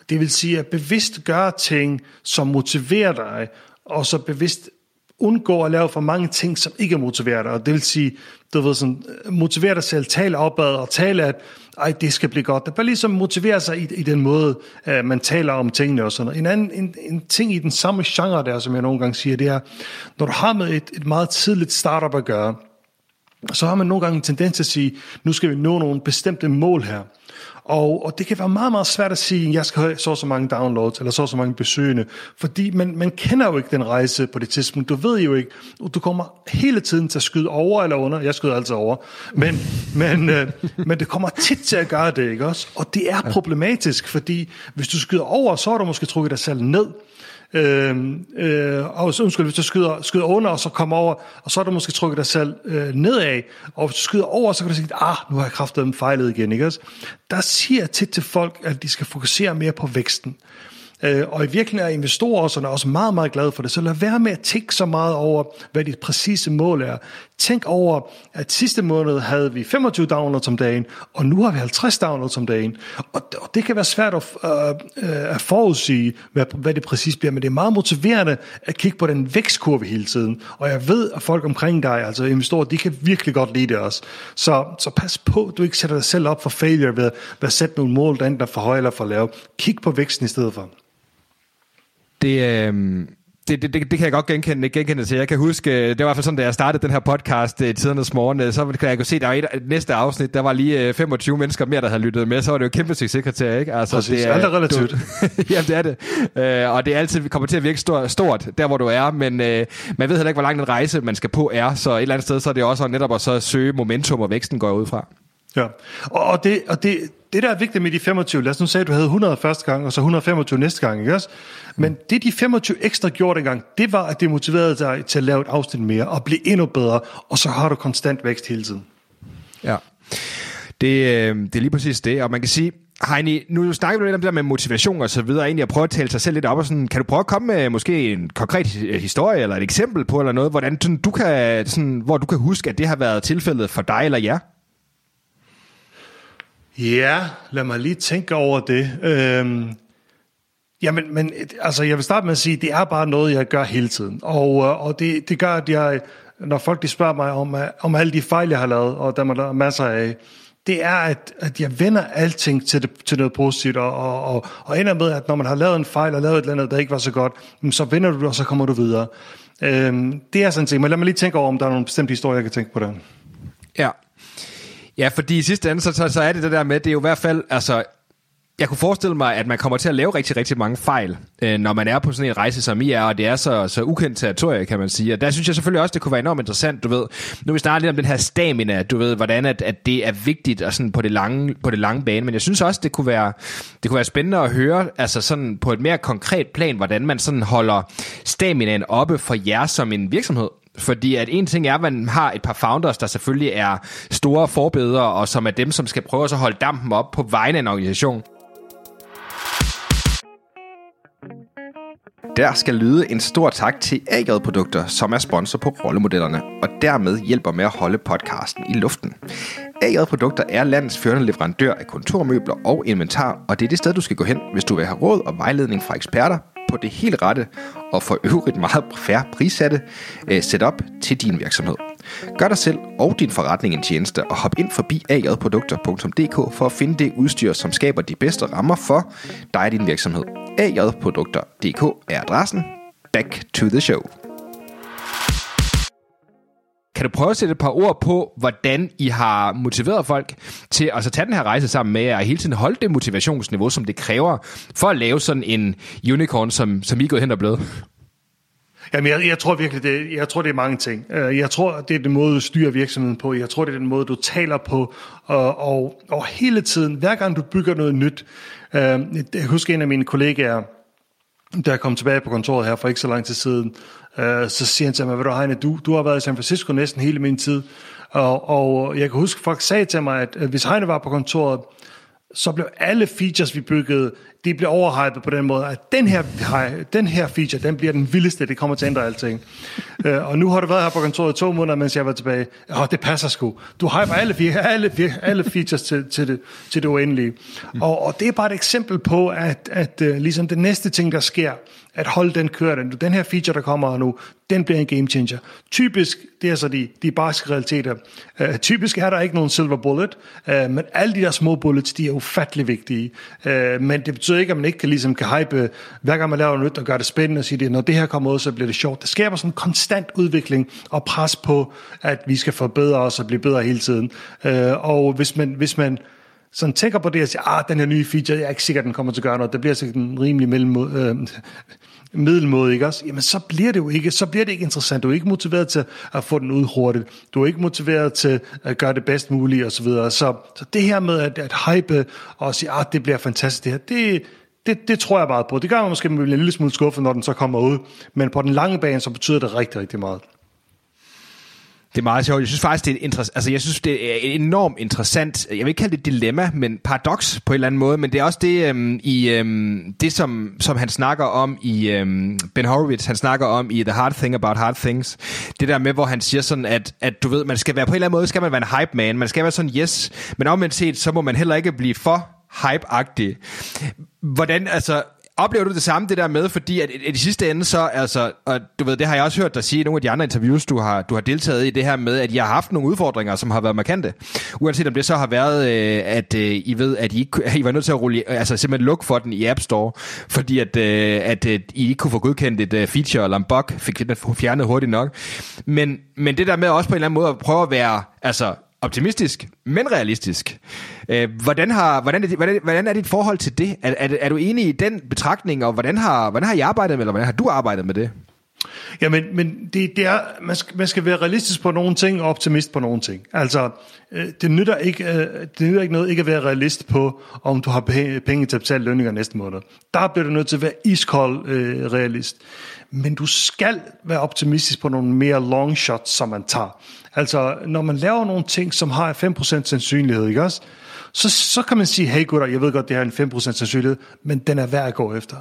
Det vil sige at bevidst gøre ting, som motiverer dig, og så bevidst undgå at lave for mange ting, som ikke motiverer dig. Og det vil sige, du ved sådan, øh, motivere dig selv, tale opad og tale, at ej, det skal blive godt. Det bare ligesom motivere sig i, i den måde, uh, man taler om tingene og sådan noget. En, anden, en, en ting i den samme genre der, som jeg nogle gange siger, det er, når du har med et, et meget tidligt startup at gøre, så har man nogle gange en tendens til at sige, nu skal vi nå nogle bestemte mål her. Og, og det kan være meget, meget svært at sige, at jeg skal have så så mange downloads, eller så så mange besøgende, fordi man, man kender jo ikke den rejse på det tidspunkt. Du ved jo ikke, du kommer hele tiden til at skyde over eller under. Jeg skyder altid over. Men, men, øh, men det kommer tit til at gøre det, ikke også? Og det er problematisk, fordi hvis du skyder over, så har du måske trukket dig selv ned. Øh, øh, og så, undskyld, hvis du skyder, skyder under, og så kommer over, og så er du måske trykket dig selv øh, nedad, og hvis du skyder over, så kan du sige, ah, nu har jeg kraftet fejlet igen, ikke også? Der siger jeg tit til folk, at de skal fokusere mere på væksten. Øh, og i virkeligheden er investorer også, også meget, meget glade for det. Så lad være med at tænke så meget over, hvad dit præcise mål er. Tænk over, at sidste måned havde vi 25 downloads om dagen, og nu har vi 50 downloads om dagen. Og, og det kan være svært at, uh, at forudsige, hvad, hvad det præcis bliver, men det er meget motiverende at kigge på den vækstkurve hele tiden. Og jeg ved, at folk omkring dig, altså investorer, de kan virkelig godt lide det også. Så, så pas på, at du ikke sætter dig selv op for failure ved, ved at sætte nogle mål, der enten er for høje eller for lave. Kig på væksten i stedet for. Det, øh, det, det, det, det kan jeg godt genkende, genkende til. Jeg kan huske, det var i hvert fald sådan, da jeg startede den her podcast i tidernes morgen, så kan jeg jo se, der var et, næste afsnit, der var lige 25 mennesker mere, der havde lyttet med, så var det jo kæmpe succeskriterier, ikke? Altså, Præcis, det er, alt er relativt. jamen, det er det. Øh, og det er altid, kommer til at virke stort, stort der hvor du er, men øh, man ved heller ikke, hvor lang en rejse man skal på er, så et eller andet sted, så er det også netop at så søge momentum og væksten går ud fra. Ja, og det, og det, det der er vigtigt med de 25, lad os nu sige, at du havde 100 første gang, og så 125 næste gang, ikke også? Men det de 25 ekstra gjorde dengang, det var, at det motiverede dig til at lave et afsnit mere, og blive endnu bedre, og så har du konstant vækst hele tiden. Ja, det, øh, det er lige præcis det, og man kan sige, Heini, nu snakker du lidt om det der med motivation og så videre, egentlig at prøve at tale sig selv lidt op, og sådan, kan du prøve at komme med måske en konkret historie, eller et eksempel på, eller noget, hvordan sådan, du kan, sådan, hvor du kan huske, at det har været tilfældet for dig eller jer? Ja, lad mig lige tænke over det. Øhm, Jamen, men altså, jeg vil starte med at sige, det er bare noget, jeg gør hele tiden. Og, øh, og det, det gør, at jeg, når folk de spørger mig om, øh, om alle de fejl, jeg har lavet, og dem er der masser af, det er, at, at jeg vender alting til, det, til noget positivt, og, og, og, og ender med, at når man har lavet en fejl, og lavet et eller andet, der ikke var så godt, så vender du det, og så kommer du videre. Øhm, det er sådan en ting, men lad mig lige tænke over, om der er nogle bestemte historier, jeg kan tænke på der. Ja. Ja, fordi i sidste ende, så, så, så er det det der med, det er jo i hvert fald, altså, jeg kunne forestille mig, at man kommer til at lave rigtig, rigtig mange fejl, øh, når man er på sådan en rejse, som I er, og det er så, så ukendt territorie, kan man sige. Og der synes jeg selvfølgelig også, det kunne være enormt interessant, du ved. Nu vi snakker lidt om den her stamina, du ved, hvordan at, at det er vigtigt og sådan på, det lange, på det lange bane, men jeg synes også, det kunne være, det kunne være spændende at høre, altså sådan på et mere konkret plan, hvordan man sådan holder staminaen oppe for jer som en virksomhed. Fordi at en ting er, at man har et par founders, der selvfølgelig er store forbedere, og som er dem, som skal prøve at holde dampen op på vegne af en organisation. Der skal lyde en stor tak til AJ Produkter, som er sponsor på rollemodellerne, og dermed hjælper med at holde podcasten i luften. AJ Produkter er landets førende leverandør af kontormøbler og inventar, og det er det sted, du skal gå hen, hvis du vil have råd og vejledning fra eksperter på det helt rette og for øvrigt meget færre prissatte øh, setup til din virksomhed. Gør dig selv og din forretning en tjeneste og hop ind forbi ajprodukter.dk for at finde det udstyr, som skaber de bedste rammer for dig og din virksomhed ajprodukter.dk er adressen. Back to the show. Kan du prøve at sætte et par ord på, hvordan I har motiveret folk til at så tage den her rejse sammen med jer, og hele tiden holde det motivationsniveau, som det kræver, for at lave sådan en unicorn, som, som I er gået hen og blevet? Jamen, jeg, jeg tror virkelig, det, jeg tror, det er mange ting. Øh, jeg tror, det er den måde, du styrer virksomheden på. Jeg tror, det er den måde, du taler på. Og, og, og hele tiden, hver gang du bygger noget nyt. Øh, jeg husker en af mine kollegaer, da jeg kom tilbage på kontoret her for ikke så lang tid siden, øh, så siger han til mig, ved du Heine, du, du har været i San Francisco næsten hele min tid, og, og jeg kan huske, at folk sagde til mig, at hvis Heine var på kontoret, så blev alle features, vi byggede, de blev overhypet på den måde, at den her, den her feature, den bliver den vildeste, det kommer til at ændre alting. uh, og nu har du været her på kontoret i to måneder, mens jeg var tilbage. Åh, oh, det passer sgu. Du hyper alle, alle, alle features til, til, det, til det uendelige. Mm. Og, og det er bare et eksempel på, at, at uh, ligesom det næste ting, der sker, at holde den kørende. Den her feature, der kommer nu, den bliver en game changer. Typisk, det er så de, de barske realiteter. Uh, typisk er der ikke nogen silver bullet, uh, men alle de der små bullets, de er ufattelig vigtige. Uh, men det betyder ikke, at man ikke kan, ligesom, kan hype, hver gang man laver noget nyt og gør det spændende og sige, at når det her kommer ud, så bliver det sjovt. Det skaber sådan en konstant udvikling og pres på, at vi skal forbedre os og blive bedre hele tiden. Uh, og hvis man, hvis man sådan tænker på det og siger, ah, den her nye feature, jeg er ikke sikker, den kommer til at gøre noget, det bliver sikkert en rimelig mellem, øh, middelmåde, ikke også? Jamen, så bliver det jo ikke, så bliver det ikke interessant. Du er ikke motiveret til at få den ud hurtigt. Du er ikke motiveret til at gøre det bedst muligt, og så videre. Så, så det her med at, at hype og sige, ah, det bliver fantastisk det her, det, det, det tror jeg meget på. Det gør man måske, man bliver en lille smule skuffet, når den så kommer ud. Men på den lange bane, så betyder det rigtig, rigtig meget. Det er meget sjovt. Jeg synes faktisk, det er, interess- altså, jeg synes, det er enormt interessant. Jeg vil ikke kalde det dilemma, men paradoks på en eller anden måde. Men det er også det, øhm, i, øhm, det som, som han snakker om i øhm, Ben Horowitz, han snakker om i The Hard Thing About Hard Things. Det der med, hvor han siger sådan, at, at du ved, man skal være på en eller anden måde, skal man være en hype man. Man skal være sådan, yes. Men omvendt set, så må man heller ikke blive for hype-agtig. Hvordan, altså, Oplever du det samme, det der med, fordi at, at i sidste ende så, altså, og du ved, det har jeg også hørt dig sige i nogle af de andre interviews, du har, du har deltaget i, det her med, at jeg har haft nogle udfordringer, som har været markante. Uanset om det så har været, øh, at øh, I ved, at I, ikke, I var nødt til at rulle, altså simpelthen lukke for den i App Store, fordi at, øh, at øh, I ikke kunne få godkendt et øh, feature eller en bug, fik den fjernet hurtigt nok. Men, men det der med også på en eller anden måde at prøve at være, altså optimistisk, men realistisk. Øh, hvordan, har, hvordan, er hvordan, hvordan er dit forhold til det? Er, er, er du enig i den betragtning, og hvordan har, hvordan har I arbejdet med, eller hvordan har du arbejdet med det? Ja, men, men det, det er, man, skal, man skal være realistisk på nogle ting og optimist på nogle ting. Altså, øh, det nytter, ikke, øh, det nytter ikke noget ikke at være realist på, om du har penge til at betale lønninger næste måned. Der bliver du nødt til at være iskold øh, realist. Men du skal være optimistisk på nogle mere long shots, som man tager. Altså, når man laver nogle ting, som har 5% sandsynlighed, ikke også? Så, så kan man sige, hey gutter, jeg ved godt, det har en 5% sandsynlighed, men den er værd at gå efter.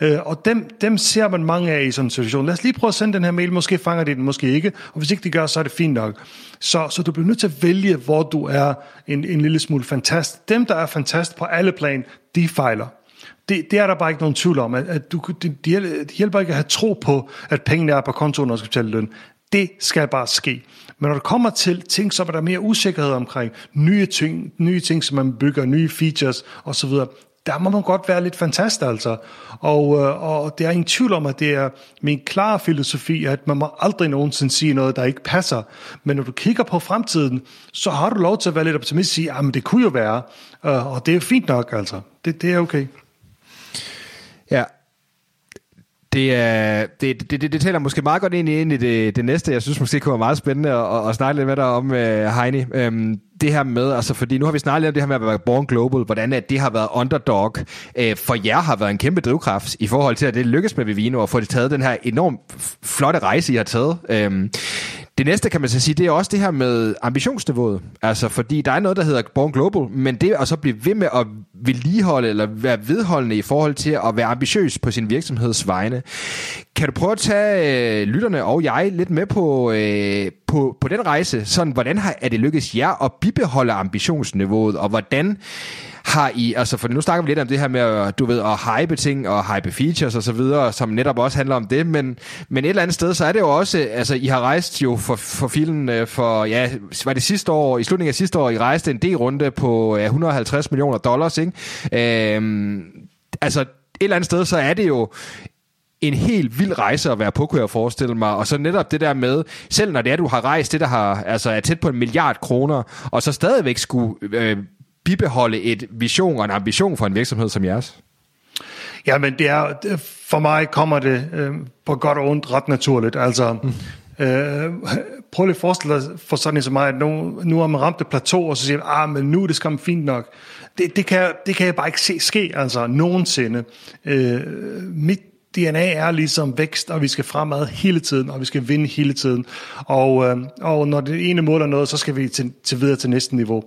Øh, og dem, dem ser man mange af i sådan en situation. Lad os lige prøve at sende den her mail, måske fanger de den, måske ikke, og hvis ikke de gør, så er det fint nok. Så, så du bliver nødt til at vælge, hvor du er en, en lille smule fantast. Dem, der er fantast på alle plan, de fejler. Det, det er der bare ikke nogen tvivl om, at, at du, det, det hjælper ikke at have tro på, at pengene er på kontoen, når du skal betale løn. Det skal bare ske. Men når det kommer til ting, som er der mere usikkerhed omkring, nye ting, nye ting som man bygger, nye features osv., der må man godt være lidt fantast altså. Og, øh, og det er ingen tvivl om, at det er min klare filosofi, at man må aldrig nogensinde sige noget, der ikke passer. Men når du kigger på fremtiden, så har du lov til at være lidt optimistisk og sige, ah, at det kunne jo være, øh, og det er jo fint nok altså. Det, det er okay. Ja, det, er, det, det, det, det taler måske meget godt ind i, ind i det, det næste, jeg synes måske kunne være meget spændende at, at snakke lidt med dig om, uh, Heini. Øhm, det her med, altså fordi nu har vi snakket lidt om det her med at være born global, hvordan at det har været underdog uh, for jer har været en kæmpe drivkraft i forhold til, at det lykkes med Vivino at få det taget den her enormt flotte rejse, I har taget. Um, det næste, kan man så sige, det er også det her med ambitionsniveauet. Altså, fordi der er noget, der hedder Born Global, men det at så blive ved med at vedligeholde eller være vedholdende i forhold til at være ambitiøs på sin virksomheds vegne. Kan du prøve at tage øh, lytterne og jeg lidt med på, øh, på, på den rejse? Sådan, hvordan har, er det lykkedes jer at bibeholde ambitionsniveauet, og hvordan har I, altså for nu snakker vi lidt om det her med, øh, du ved, at hype ting og hype features og så videre, som netop også handler om det, men, men et eller andet sted, så er det jo også, altså I har rejst jo for, for filmen øh, for, ja, var det sidste år, i slutningen af sidste år, I rejste en D-runde på ja, 150 millioner dollars, ikke? Øhm, altså et eller andet sted, så er det jo en helt vild rejse at være på, kunne jeg forestille mig. Og så netop det der med, selv når det er, du har rejst det, der har, altså er tæt på en milliard kroner, og så stadigvæk skulle øh, bibeholde et vision og en ambition for en virksomhed som jeres? Ja, men det er, for mig kommer det øh, på godt og ondt ret naturligt. Altså, mm. øh, prøv lige at forestille dig for sådan som mig, at nu, nu har man ramt et plateau, og så siger man, ah, men nu er det skam fint nok. Det, det, kan, det kan jeg bare ikke se ske, altså nogensinde. Øh, mit DNA er ligesom vækst, og vi skal fremad hele tiden, og vi skal vinde hele tiden. Og, øh, og når det ene mål er noget, så skal vi til, til videre til næste niveau.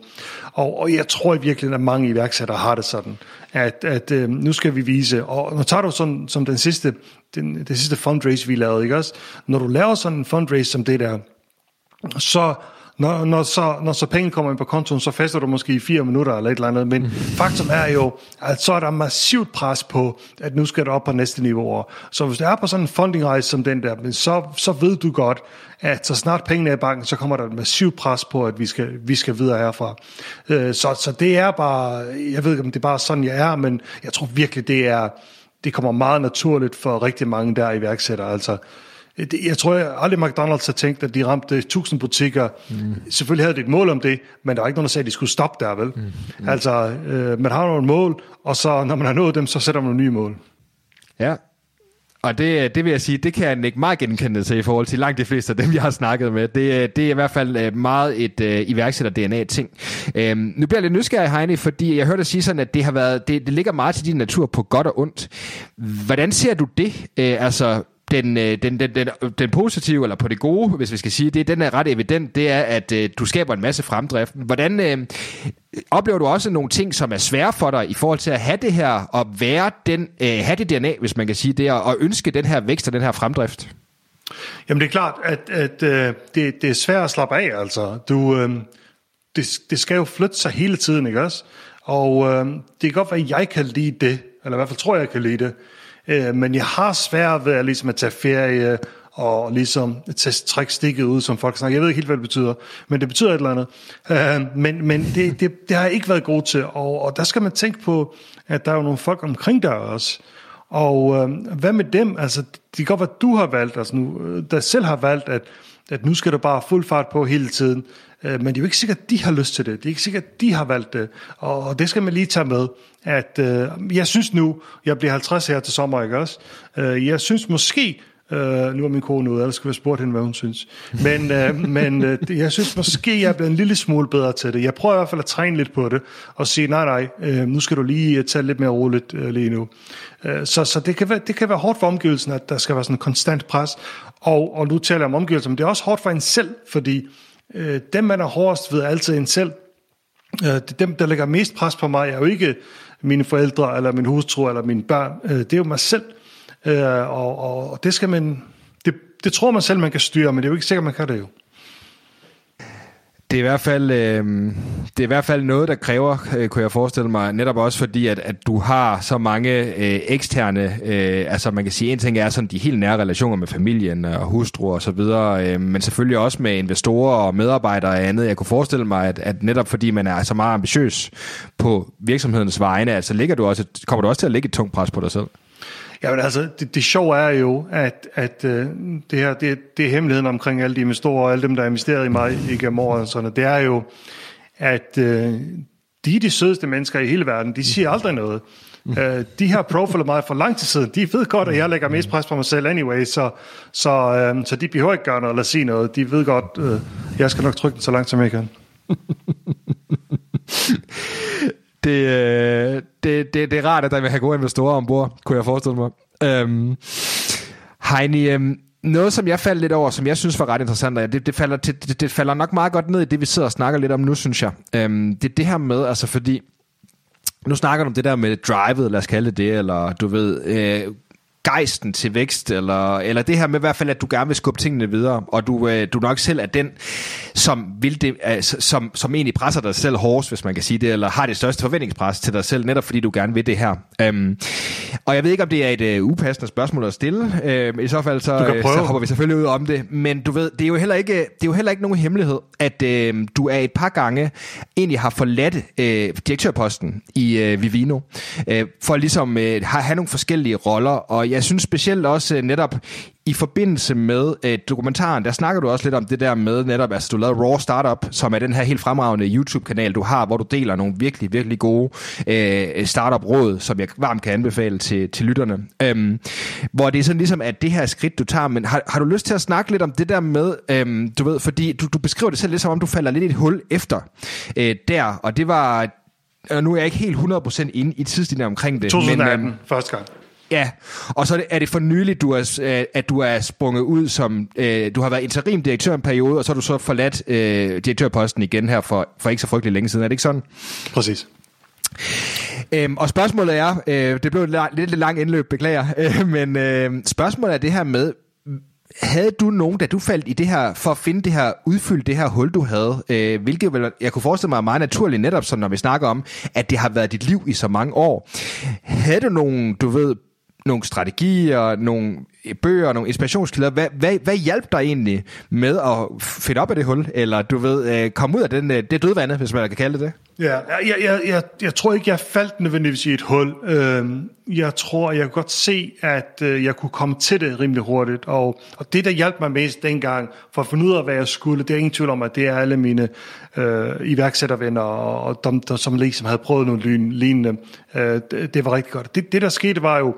Og, og jeg tror i virkeligheden, at mange iværksættere har det sådan, at, at øh, nu skal vi vise, og nu tager du sådan, som den sidste, den, den sidste fundraise, vi lavede, ikke også? Når du laver sådan en fundraise som det der, så når, når, så, når så penge kommer ind på kontoen, så fester du måske i fire minutter eller et eller andet, men mm. faktum er jo, at så er der massivt pres på, at nu skal du op på næste niveau. Så hvis du er på sådan en fundingrejse som den der, så, så ved du godt, at så snart pengene er i banken, så kommer der et massivt pres på, at vi skal, vi skal videre herfra. Øh, så, så det er bare, jeg ved ikke, om det er bare sådan, jeg er, men jeg tror virkelig, det er, det kommer meget naturligt for rigtig mange der iværksættere. Altså, jeg tror jeg aldrig McDonald's har tænkt, at de ramte 1000 butikker. Mm. Selvfølgelig havde de et mål om det, men der var ikke nogen, der sagde, at de skulle stoppe der, vel? Mm. Mm. Altså, øh, man har nogle mål, og så når man har nået dem, så sætter man nogle nye mål. Ja, og det, det vil jeg sige, det kan jeg ikke meget genkende til i forhold til langt de fleste af dem, jeg har snakket med. Det, det er i hvert fald øh, meget et uh, iværksætter-DNA-ting. Øhm, nu bliver jeg lidt nysgerrig, Heine, fordi jeg hørte dig sige sådan, at det, har været, det, det ligger meget til din natur på godt og ondt. Hvordan ser du det? Uh, altså, den, øh, den, den, den, den positive, eller på det gode, hvis vi skal sige det, den er ret evident, det er, at øh, du skaber en masse fremdrift. Hvordan øh, oplever du også nogle ting, som er svære for dig i forhold til at have det her, og være den, øh, have det DNA, hvis man kan sige det, og ønske den her vækst og den her fremdrift? Jamen det er klart, at, at øh, det, det er svært at slappe af, altså. Du, øh, det, det skal jo flytte sig hele tiden, ikke også? Og øh, det kan godt være, at jeg kan lide det, eller i hvert fald tror jeg, jeg kan lide det. Øh, men jeg har svært ved at, ligesom at tage ferie og ligesom tage trække stikket ud, som folk snakker. Jeg ved ikke helt, hvad det betyder, men det betyder et eller andet. Øh, men men det, det, det har jeg ikke været god til, og, og der skal man tænke på, at der er jo nogle folk omkring der også. Og øh, hvad med dem? Altså, det kan godt være, at du har valgt, altså nu, øh, der selv har valgt, at, at nu skal du bare fuld fart på hele tiden. Øh, men det er jo ikke sikkert, at de har lyst til det. Det er ikke sikkert, at de har valgt det. Og det skal man lige tage med, at øh, jeg synes nu, jeg bliver 50 her til sommer, ikke også? Øh, jeg synes måske, øh, nu er min kone ude, ellers skal vi spurgt hende, hvad hun synes. Men, men jeg synes måske, jeg er blevet en lille smule bedre til det. Jeg prøver i hvert fald at træne lidt på det, og sige, nej, nej, nu skal du lige tage lidt mere roligt lige nu. Så så det, kan være, det kan være hårdt for omgivelsen, at der skal være sådan en konstant pres. Og, og nu taler jeg om omgivelser, men det er også hårdt for en selv, fordi øh, dem, man er hårdest ved, altid en selv. Øh, det, dem, der lægger mest pres på mig, er jo ikke mine forældre, eller min hustru, eller mine børn. Øh, det er jo mig selv. Øh, og, og, og det skal man... Det, det tror man selv, man kan styre, men det er jo ikke sikkert, man kan det jo. Det er, i hvert fald, øh, det er i hvert fald noget, der kræver, øh, kunne jeg forestille mig, netop også fordi, at, at du har så mange øh, eksterne, øh, altså man kan sige, en ting er sådan de helt nære relationer med familien og hustru og så videre, øh, men selvfølgelig også med investorer og medarbejdere og andet. Jeg kunne forestille mig, at, at netop fordi man er så meget ambitiøs på virksomhedens vegne, altså ligger du også, kommer du også til at lægge et tungt pres på dig selv? Ja, men altså, det, det sjove er jo, at, at uh, det her, det, det er hemmeligheden omkring alle de investorer og alle dem, der har investeret i mig igennem året, sådan, det er jo, at uh, de er de sødeste mennesker i hele verden. De siger aldrig noget. Uh, de her profiler mig for lang tid siden, de ved godt, at jeg lægger mest pres på mig selv anyway, så, så, uh, så de behøver ikke gøre noget eller sige noget. De ved godt, uh, jeg skal nok trykke den så langt, som jeg kan. det, øh, det, det, det er rart, at der vil have gode investorer ombord, kunne jeg forestille mig. Øhm, Heini, øhm, noget, som jeg faldt lidt over, som jeg synes var ret interessant, og det, det, falder, det, det falder nok meget godt ned i det, vi sidder og snakker lidt om nu, synes jeg. Øhm, det er det her med, altså fordi, nu snakker du om det der med drivet, lad os kalde det det, eller du ved, øh, gejsten til vækst, eller, eller det her med i hvert fald, at du gerne vil skubbe tingene videre, og du, øh, du nok selv er den, som, vil det, øh, som, som egentlig presser dig selv hårdest, hvis man kan sige det, eller har det største forventningspres til dig selv, netop fordi du gerne vil det her. Um, og jeg ved ikke, om det er et øh, upassende spørgsmål at stille. Uh, I så fald, så, øh, så hopper vi selvfølgelig ud om det. Men du ved, det er jo heller ikke, det er jo heller ikke nogen hemmelighed, at øh, du er et par gange egentlig har forladt øh, direktørposten i øh, Vivino, øh, for ligesom øh, har have nogle forskellige roller, og jeg jeg synes specielt også øh, netop i forbindelse med øh, dokumentaren, der snakker du også lidt om det der med netop, altså du lavede Raw Startup, som er den her helt fremragende YouTube-kanal, du har, hvor du deler nogle virkelig, virkelig gode øh, startup-råd, som jeg varmt kan anbefale til, til lytterne. Øhm, hvor det er sådan ligesom, at det her skridt, du tager, men har, har du lyst til at snakke lidt om det der med, øhm, du ved, fordi du, du beskriver det selv lidt som om, du falder lidt i et hul efter øh, der, og det var, og nu er jeg ikke helt 100% inde i tidslinjen omkring det. 2018, men, øhm, første gang. Ja, og så er det for nyligt, du er, øh, at du er sprunget ud som, øh, du har været interimdirektør en periode, og så har du så forladt øh, direktørposten igen her for, for ikke så frygtelig længe siden. Er det ikke sådan? Præcis. Øhm, og spørgsmålet er, øh, det blev et lidt, lidt lang indløb, beklager, øh, men øh, spørgsmålet er det her med, havde du nogen, da du faldt i det her, for at finde det her, udfylde det her hul, du havde, øh, hvilket vel, jeg kunne forestille mig meget naturligt netop, sådan når vi snakker om, at det har været dit liv i så mange år. Havde du nogen, du ved, nogle strategier, nogle bøger, nogle inspirationskilder. Hvad, hvad, hvad hjalp dig egentlig med at finde op af det hul, eller du ved, øh, komme ud af den, øh, det dødvande, hvis man kan kalde det det? Ja, jeg, jeg, jeg, jeg tror ikke, jeg faldt nødvendigvis i et hul. Øhm, jeg tror, jeg kunne godt se, at øh, jeg kunne komme til det rimelig hurtigt, og, og det, der hjalp mig mest dengang, for at finde ud af, hvad jeg skulle, det er ingen tvivl om, at det er alle mine øh, iværksættervenner, og, og dem, der som ligesom havde prøvet noget lignende. Øh, det, det var rigtig godt. Det, det, der skete, var jo,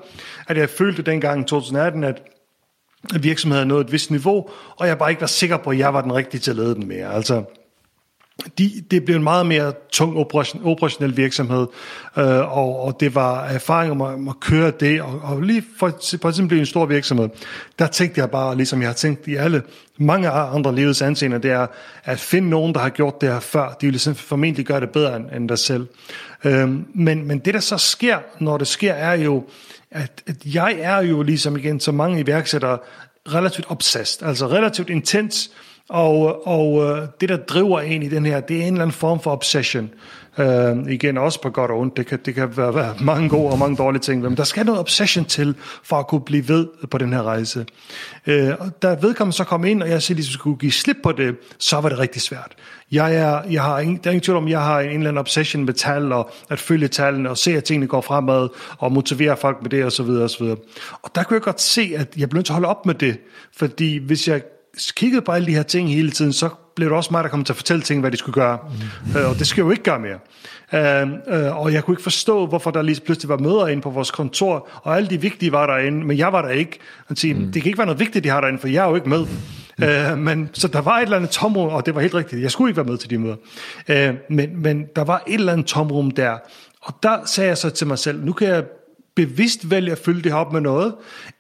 at jeg følte dengang i 2018, at virksomheden havde nået et vist niveau, og jeg bare ikke var sikker på, at jeg var den rigtige til at lede den mere. Altså, de, det blev en meget mere tung operation, operationel virksomhed, øh, og, og det var erfaring om at, at køre det, og, og lige for, for eksempel en stor virksomhed, der tænkte jeg bare, ligesom jeg har tænkt i alle mange andre livets anseender, det er at finde nogen, der har gjort det her før. De vil ligesom formentlig gøre det bedre end, end dig selv. Øh, men, men det, der så sker, når det sker, er jo, at, at jeg er jo ligesom igen, så mange iværksættere, relativt obsessed, altså relativt intens, og, og øh, det, der driver en i den her, det er en eller anden form for obsession. Øh, igen, også på godt og ondt. Det kan, det kan være, være mange gode og mange dårlige ting, men der skal noget obsession til, for at kunne blive ved på den her rejse. Uh, da vedkommende så kom ind, og jeg siger, at skulle give slip på det, så var det rigtig svært. Jeg er, jeg har ingen, der er ingen tvivl om, jeg har en eller anden obsession med tal, og at følge tallene, og se, at tingene går fremad, og motivere folk med det, og så videre, og så videre. Og der kunne jeg godt se, at jeg blev nødt til at holde op med det, fordi hvis jeg kiggede på alle de her ting hele tiden, så blev det også mig, der kom til at fortælle ting, hvad de skulle gøre. Mm. Øh, og det skal jo ikke gøre mere. Uh, uh, og jeg kunne ikke forstå, hvorfor der lige pludselig var møder inde på vores kontor, og alle de vigtige var derinde, men jeg var der ikke. Og sige, mm. Det kan ikke være noget vigtigt, de har derinde, for jeg er jo ikke med. Mm. Uh, men, så der var et eller andet tomrum, og det var helt rigtigt, jeg skulle ikke være med til de møder. Uh, men, men der var et eller andet tomrum der, og der sagde jeg så til mig selv, nu kan jeg bevidst vælge at fylde det her op med noget,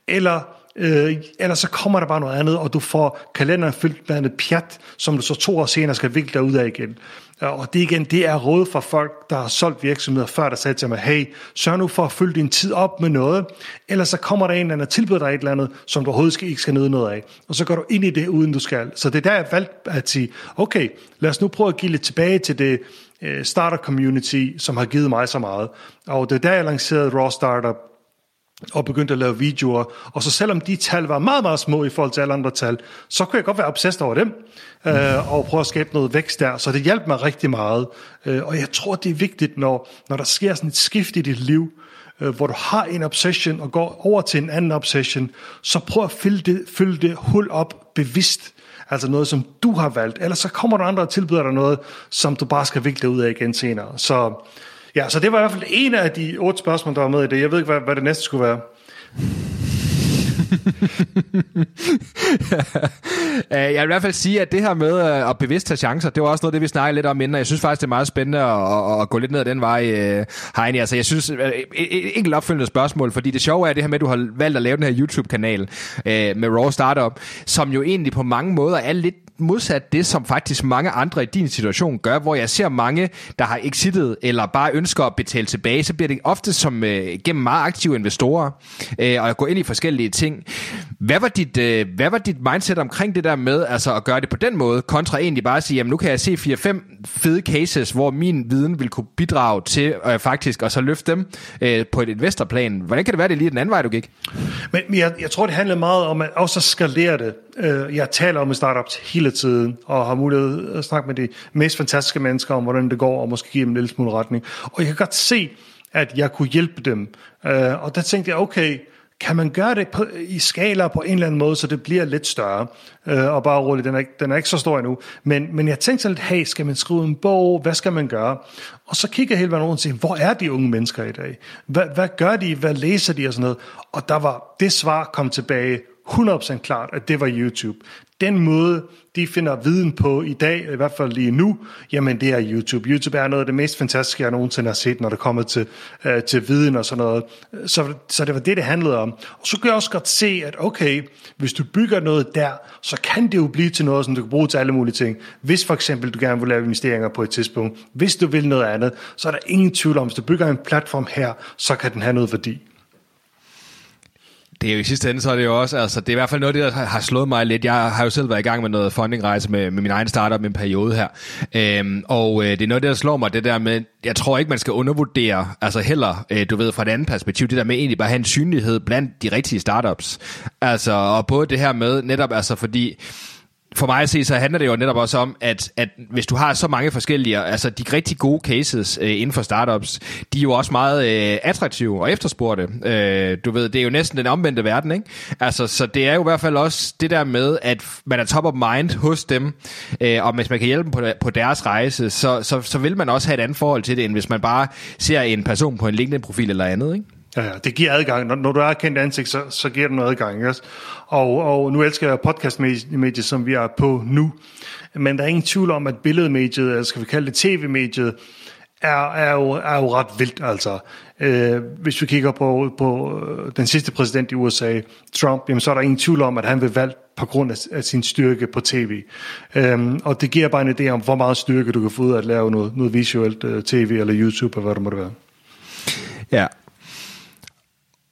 eller Øh, ellers så kommer der bare noget andet, og du får kalenderen fyldt med andet pjat, som du så to år senere skal vikle dig ud af igen. Øh, og det igen, det er råd fra folk, der har solgt virksomheder før, der sagde til mig, hey, sørg nu for at fylde din tid op med noget, ellers så kommer der en eller anden og tilbyder dig et eller andet, som du overhovedet ikke skal nyde noget af. Og så går du ind i det, uden du skal. Så det er der, jeg valgte at sige, okay, lad os nu prøve at give lidt tilbage til det øh, starter community, som har givet mig så meget. Og det er der, jeg lancerede Raw Startup, og begyndte at lave videoer. Og så selvom de tal var meget, meget små i forhold til alle andre tal, så kunne jeg godt være obsessed over dem, øh, og prøve at skabe noget vækst der. Så det hjalp mig rigtig meget. Øh, og jeg tror, det er vigtigt, når, når der sker sådan et skift i dit liv, øh, hvor du har en obsession og går over til en anden obsession, så prøv at fylde det, fylde det hul op bevidst. Altså noget, som du har valgt. Ellers så kommer der andre og tilbyder dig noget, som du bare skal vikle ud af igen senere. Så Ja, så det var i hvert fald en af de otte spørgsmål, der var med i det. Jeg ved ikke, hvad, hvad det næste skulle være. jeg vil i hvert fald sige, at det her med øh, at bevidst tage chancer, det var også noget, det vi snakkede lidt om inden, jeg synes faktisk, det er meget spændende at, at gå lidt ned ad den vej, øh, Heini. Altså, jeg synes, øh, et enkelt opfølgende spørgsmål, fordi det sjove er det her med, at du har valgt at lave den her YouTube-kanal med Raw Startup, som jo egentlig på mange måder er lidt modsat det, som faktisk mange andre i din situation gør, hvor jeg ser mange, der har exitet eller bare ønsker at betale tilbage, så bliver det ofte som øh, gennem meget aktive investorer øh, og gå ind i forskellige ting. Hvad var, dit, øh, hvad var dit mindset omkring det der med altså at gøre det på den måde, kontra egentlig bare at sige, jamen nu kan jeg se 4-5 fede cases, hvor min viden vil kunne bidrage til øh, faktisk at så løfte dem øh, på et investorplan. Hvordan kan det være, det er lige den anden vej, du gik? Men, jeg, jeg tror, det handler meget om at også skalere det. Øh, jeg taler om startups hele tiden, og har mulighed at snakke med de mest fantastiske mennesker om, hvordan det går, og måske give dem en lille smule retning. Og jeg kan godt se, at jeg kunne hjælpe dem. Øh, og der tænkte jeg, okay, kan man gøre det på, i skala på en eller anden måde, så det bliver lidt større? Øh, og bare roligt, den er, den er ikke så stor endnu. Men, men jeg tænkte sådan lidt, hey, skal man skrive en bog? Hvad skal man gøre? Og så kigger jeg hele vejen rundt og siger, hvor er de unge mennesker i dag? Hvad, hvad gør de? Hvad læser de? Og sådan noget. Og der var, det svar kom tilbage 100% klart, at det var YouTube. Den måde, de finder viden på i dag, i hvert fald lige nu, jamen det er YouTube. YouTube er noget af det mest fantastiske, jeg nogensinde har set, når det kommer til, øh, til viden og sådan noget. Så, så det var det, det handlede om. Og så kan jeg også godt se, at okay, hvis du bygger noget der, så kan det jo blive til noget, som du kan bruge til alle mulige ting. Hvis for eksempel du gerne vil lave investeringer på et tidspunkt, hvis du vil noget andet, så er der ingen tvivl om, hvis du bygger en platform her, så kan den have noget værdi det er jo i sidste ende, så er det jo også, altså det er i hvert fald noget der har slået mig lidt. Jeg har jo selv været i gang med noget fundingrejse med, med min egen startup i en periode her. Øhm, og øh, det er noget det, der slår mig, det der med, jeg tror ikke, man skal undervurdere, altså heller, øh, du ved, fra et andet perspektiv, det der med egentlig bare at have en synlighed blandt de rigtige startups. Altså, og både det her med, netop altså fordi, for mig at se, så handler det jo netop også om, at, at hvis du har så mange forskellige, altså de rigtig gode cases øh, inden for startups, de er jo også meget øh, attraktive og efterspurgte. Øh, du ved, det er jo næsten den omvendte verden, ikke? Altså, så det er jo i hvert fald også det der med, at man er top of mind hos dem, øh, og hvis man kan hjælpe dem på, på deres rejse, så, så, så vil man også have et andet forhold til det, end hvis man bare ser en person på en LinkedIn-profil eller andet, ikke? Ja, ja, det giver adgang. Når, når du er kendt ansigt, så, så giver det noget adgang. Yes? Og, og nu elsker jeg podcastmediet, som vi er på nu. Men der er ingen tvivl om, at billedmediet, eller skal vi kalde det tv-mediet, er, er, jo, er jo ret vildt. Altså. Øh, hvis vi kigger på, på øh, den sidste præsident i USA, Trump, jamen, så er der ingen tvivl om, at han vil valgt på grund af, af sin styrke på tv. Øhm, og det giver bare en idé om, hvor meget styrke du kan få ud af at lave noget, noget visuelt øh, tv eller YouTube, eller hvad det måtte være. Ja,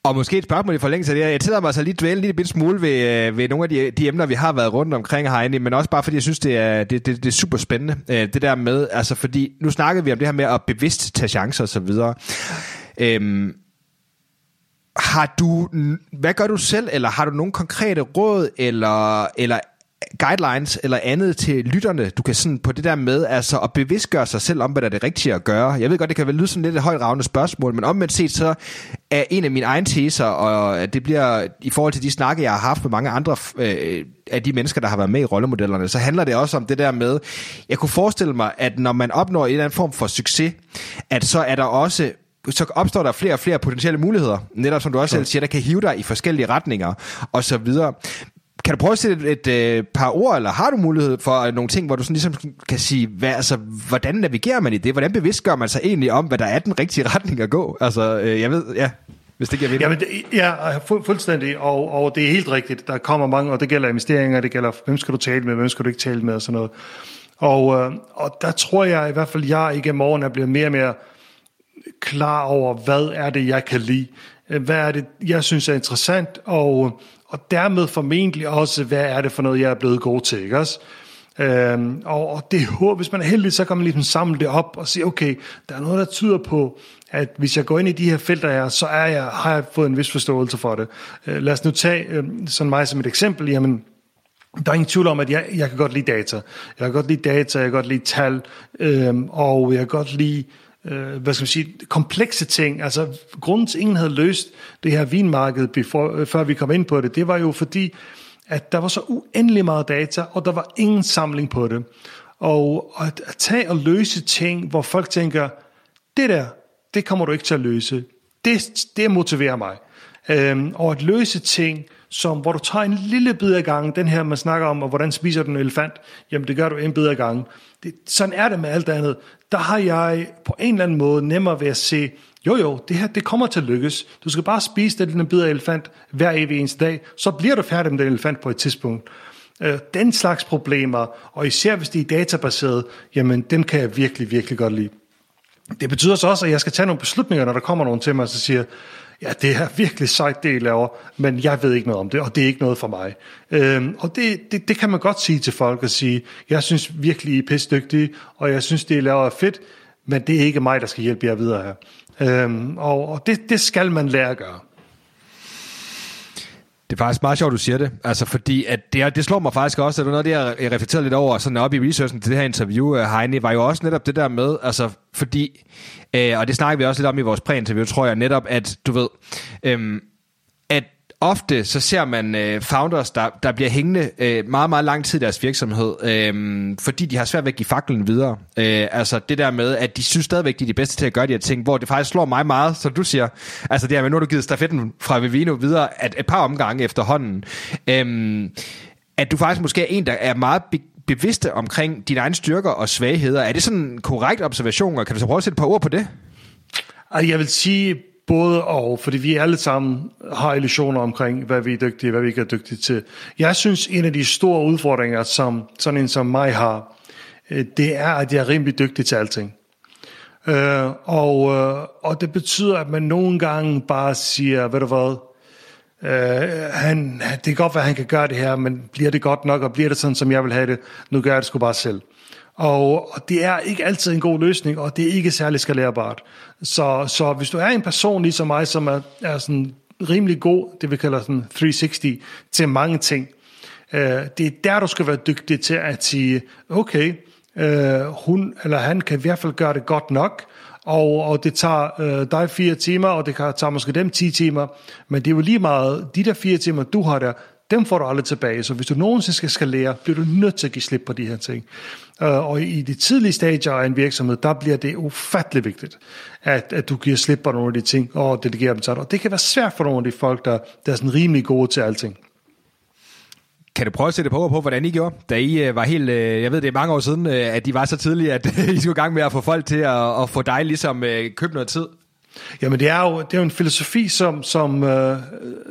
og måske et spørgsmål i forlængelse af det her. Jeg tillader mig altså lige dvæle lidt bitte smule ved, øh, ved nogle af de, de emner, vi har været rundt omkring herinde, men også bare fordi jeg synes, det er, det, det, det er super spændende. Øh, det der med, altså fordi nu snakkede vi om det her med at bevidst tage chancer og så videre. Øhm, har du, hvad gør du selv, eller har du nogle konkrete råd, eller, eller guidelines eller andet til lytterne, du kan sådan på det der med altså at bevidstgøre sig selv om, hvad der er det rigtige at gøre. Jeg ved godt, det kan vel lyde sådan lidt et højt spørgsmål, men omvendt set så er en af mine egne teser, og det bliver i forhold til de snakke, jeg har haft med mange andre øh, af de mennesker, der har været med i rollemodellerne, så handler det også om det der med, jeg kunne forestille mig, at når man opnår en eller anden form for succes, at så er der også så opstår der flere og flere potentielle muligheder, netop som du også selv siger, der kan hive dig i forskellige retninger og så videre. Kan du prøve at sætte et, et, et par ord, eller har du mulighed for øh, nogle ting, hvor du sådan ligesom kan sige, hvad, altså, hvordan navigerer man i det? Hvordan bevidst gør man sig egentlig om, hvad der er den rigtige retning at gå? Altså, øh, jeg ved, ja. hvis det giver mening. Jamen, det, ja, fu- fuldstændig, og, og det er helt rigtigt. Der kommer mange, og det gælder investeringer, det gælder, hvem skal du tale med, hvem skal du ikke tale med, og sådan noget. Og, øh, og der tror jeg i hvert fald, jeg igennem årene er blevet mere og mere klar over, hvad er det, jeg kan lide. Hvad er det, jeg synes er interessant, og, og dermed formentlig også, hvad er det for noget, jeg er blevet god til, ikke også? Øhm, og, og det håber, hvis man er heldig, så kan man ligesom samle det op og sige, okay, der er noget, der tyder på, at hvis jeg går ind i de her felter her, så er jeg, har jeg fået en vis forståelse for det. Øh, lad os nu tage øh, sådan mig som et eksempel, jamen, der er ingen tvivl om, at jeg, jeg kan godt lide data. Jeg kan godt lide data, jeg kan godt lide tal, øhm, og jeg kan godt lide øh, hvad skal man sige, komplekse ting. Altså, grunden til, at ingen havde løst det her vinmarked, before, øh, før vi kom ind på det, det var jo fordi, at der var så uendelig meget data, og der var ingen samling på det. Og at, at tage og løse ting, hvor folk tænker, det der, det kommer du ikke til at løse. Det, det motiverer mig. Øhm, og at løse ting, som, hvor du tager en lille bid af gangen, den her man snakker om, og hvordan spiser du en elefant, jamen det gør du en bid af gangen. Det, sådan er det med alt andet. Der har jeg på en eller anden måde nemmere ved at se, jo jo, det her det kommer til at lykkes. Du skal bare spise den lille bid af elefant hver evig eneste dag, så bliver du færdig med den elefant på et tidspunkt. Øh, den slags problemer, og især hvis de er databaseret, jamen dem kan jeg virkelig, virkelig godt lide. Det betyder så også, at jeg skal tage nogle beslutninger, når der kommer nogen til mig, og så siger, ja, det er virkelig sejt, det I laver, men jeg ved ikke noget om det, og det er ikke noget for mig. Øhm, og det, det, det kan man godt sige til folk, og sige, jeg synes virkelig, I er pisdygtige, og jeg synes, det I laver er fedt, men det er ikke mig, der skal hjælpe jer videre her. Øhm, og og det, det skal man lære at gøre. Det er faktisk meget sjovt, du siger det. Altså, fordi at det, det slår mig faktisk også, at det er noget, det jeg reflekterede lidt over, sådan op i researchen til det her interview, øh, Heine, var jo også netop det der med, altså, fordi, øh, og det snakker vi også lidt om i vores præinterview, tror jeg netop, at du ved, øh, ofte så ser man øh, founders, der, der bliver hængende øh, meget, meget lang tid i deres virksomhed, øh, fordi de har svært ved at give faklen videre. Øh, altså det der med, at de synes stadigvæk, de er de bedste til at gøre de her ting, hvor det faktisk slår mig meget, som du siger. Altså det her med, nu har du givet stafetten fra Vivino videre at et par omgange efterhånden. Øh, at du faktisk måske er en, der er meget be- bevidste omkring dine egne styrker og svagheder. Er det sådan en korrekt observation, og kan du så prøve at sætte et par ord på det? Altså, jeg vil sige, både og, fordi vi alle sammen har illusioner omkring, hvad vi er dygtige, hvad vi ikke er dygtige til. Jeg synes, en af de store udfordringer, som sådan en som mig har, øh, det er, at jeg er rimelig dygtig til alting. Øh, og, øh, og det betyder, at man nogle gange bare siger, ved du hvad, Uh, han, det kan godt være, at han kan gøre det her, men bliver det godt nok, og bliver det sådan, som jeg vil have det, nu gør jeg det sgu bare selv. Og, og det er ikke altid en god løsning, og det er ikke særlig skalerbart. Så, så hvis du er en person ligesom mig, som er, er sådan rimelig god, det vi kalder sådan 360, til mange ting, øh, det er der, du skal være dygtig til at sige, okay, øh, hun eller han kan i hvert fald gøre det godt nok, og, og det tager øh, dig fire timer, og det kan tage måske dem 10 timer, men det er jo lige meget, de der fire timer, du har der, dem får du aldrig tilbage. Så hvis du nogensinde skal skalere, bliver du nødt til at give slip på de her ting. Øh, og i de tidlige stadier af en virksomhed, der bliver det ufattelig vigtigt, at, at du giver slip på nogle af de ting, og delegerer dem til dig. Og det kan være svært for nogle af de folk, der, der er sådan rimelig gode til alting. Kan du prøve at sætte på på, hvordan I gjorde, da I øh, var helt, øh, jeg ved det er mange år siden, at de var så tidlige, at I skulle i gang med at få folk til at, at få dig ligesom købe noget tid? Jamen det er jo, det er jo en filosofi, som, som, øh,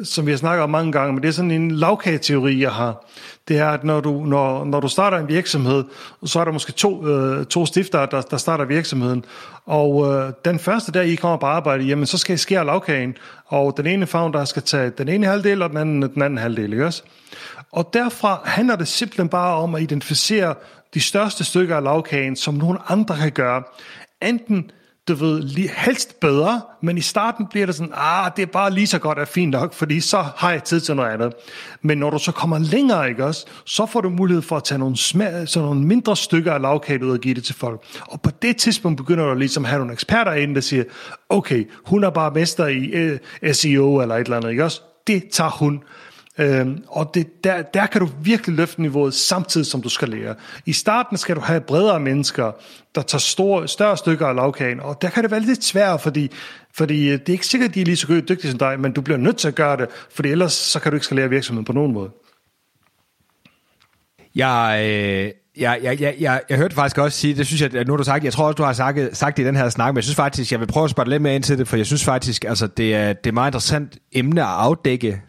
som vi har snakket om mange gange, men det er sådan en lavkageteori, jeg har. Det er, at når du, når, når du starter en virksomhed, så er der måske to, øh, to stifter, der, der starter virksomheden. Og øh, den første dag, I kommer på arbejde, jamen så skal I skære lavkagen, og den ene founder skal tage den ene halvdel, og den anden den anden halvdel, ikke også? Og derfra handler det simpelthen bare om at identificere de største stykker af lavkagen, som nogen andre kan gøre. Enten du ved, helst bedre, men i starten bliver det sådan, ah, det er bare lige så godt er fint nok, fordi så har jeg tid til noget andet. Men når du så kommer længere, ikke også, så får du mulighed for at tage nogle, smag, så nogle mindre stykker af lavkage ud og give det til folk. Og på det tidspunkt begynder du ligesom at have nogle eksperter ind, der siger, okay, hun er bare mester i øh, uh, SEO eller et eller andet, ikke også? Det tager hun. Øhm, og det, der, der kan du virkelig løfte niveauet samtidig som du skal lære. I starten skal du have bredere mennesker, der tager store, større stykker af lavkagen, og der kan det være lidt svært, fordi, fordi øh, det er ikke sikkert, at de er lige så dygtige som dig, men du bliver nødt til at gøre det, for ellers så kan du ikke skalere virksomheden på nogen måde. Jeg, øh, jeg, jeg, jeg, jeg, jeg hørte faktisk også sige, det synes jeg, at nu har du sagt, jeg tror også, du har sagt, sagt det i den her snak, men jeg synes faktisk, jeg vil prøve at spørge lidt mere ind til det, for jeg synes faktisk, altså, det er, det er meget interessant emne at afdække.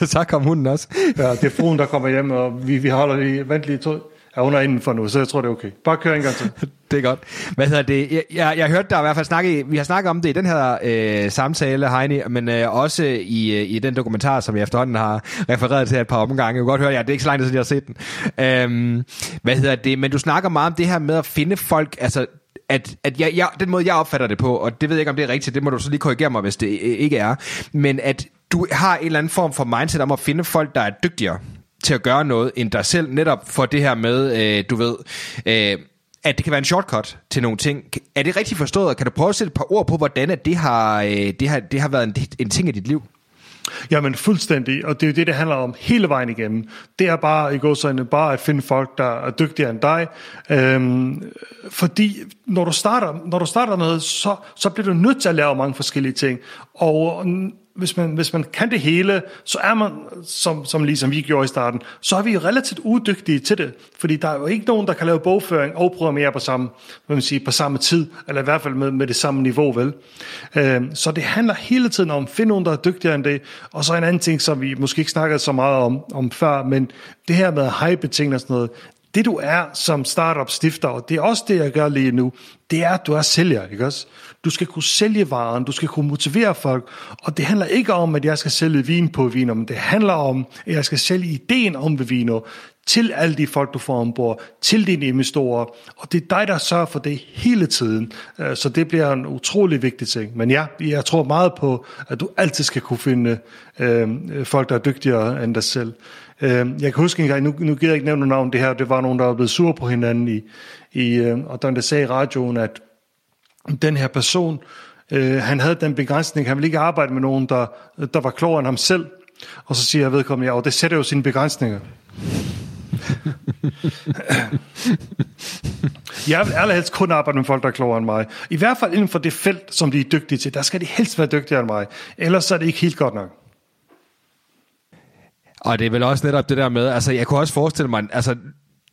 så kom hunden også. Ja, det er fruen, der kommer hjem, og vi, vi holder lige, vent lige to, Ja, hun er inden for nu, så jeg tror, det er okay. Bare kør en gang til. det er godt. Hvad hedder det? Jeg, jeg, jeg hørte der i hvert fald snakke, vi har snakket om det i den her øh, samtale, Heini, men øh, også i, øh, i den dokumentar, som jeg efterhånden har refereret til et par omgange. Jeg kan godt høre, ja, det er ikke så lang tid siden, jeg har set den. Øhm, hvad hedder det? Men du snakker meget om det her med at finde folk, altså at, at jeg, jeg, den måde, jeg opfatter det på, og det ved jeg ikke, om det er rigtigt, det må du så lige korrigere mig, hvis det ikke er, men at du har en eller anden form for mindset om at finde folk, der er dygtigere til at gøre noget end dig selv, netop for det her med, øh, du ved, øh, at det kan være en shortcut til nogle ting. Er det rigtigt forstået, og kan du prøve at sætte et par ord på, hvordan at det, har, øh, det, har, det har været en, en ting i dit liv? Jamen fuldstændig, og det er jo det, det handler om hele vejen igennem. Det er bare, i går så bare at finde folk, der er dygtigere end dig. Øhm, fordi når du starter, når du starter noget, så, så bliver du nødt til at lave mange forskellige ting. Og hvis man, hvis man kan det hele, så er man, som, som ligesom vi gjorde i starten, så er vi relativt udygtige til det. Fordi der er jo ikke nogen, der kan lave bogføring og programmere på samme, hvad man sige, på samme tid, eller i hvert fald med, med det samme niveau, vel? Øh, så det handler hele tiden om at finde nogen, der er dygtigere end det. Og så en anden ting, som vi måske ikke snakkede så meget om, om før, men det her med hype-ting og sådan noget, det du er som startup stifter, og det er også det, jeg gør lige nu, det er, at du er sælger, ikke også? Du skal kunne sælge varen, du skal kunne motivere folk, og det handler ikke om, at jeg skal sælge vin på Vino, men det handler om, at jeg skal sælge ideen om Vino til alle de folk, du får ombord, til dine investorer, og det er dig, der sørger for det hele tiden. Øh, så det bliver en utrolig vigtig ting. Men ja, jeg tror meget på, at du altid skal kunne finde øh, øh folk, der er dygtigere end dig selv. Øh, jeg kan huske en gang, nu, nu gider jeg ikke nævne navn det her, det var nogen, der var blevet sur på hinanden, i, i, øh, og der sagde i radioen, at den her person, øh, han havde den begrænsning, han ville ikke arbejde med nogen, der, der var klogere end ham selv. Og så siger jeg vedkommende, ja, og det sætter jo sine begrænsninger. jeg vil allerhelst kun arbejde med folk, der er klogere end mig. I hvert fald inden for det felt, som de er dygtige til. Der skal de helst være dygtigere end mig. Ellers er det ikke helt godt nok. Og det er vel også netop det der med, altså jeg kunne også forestille mig, altså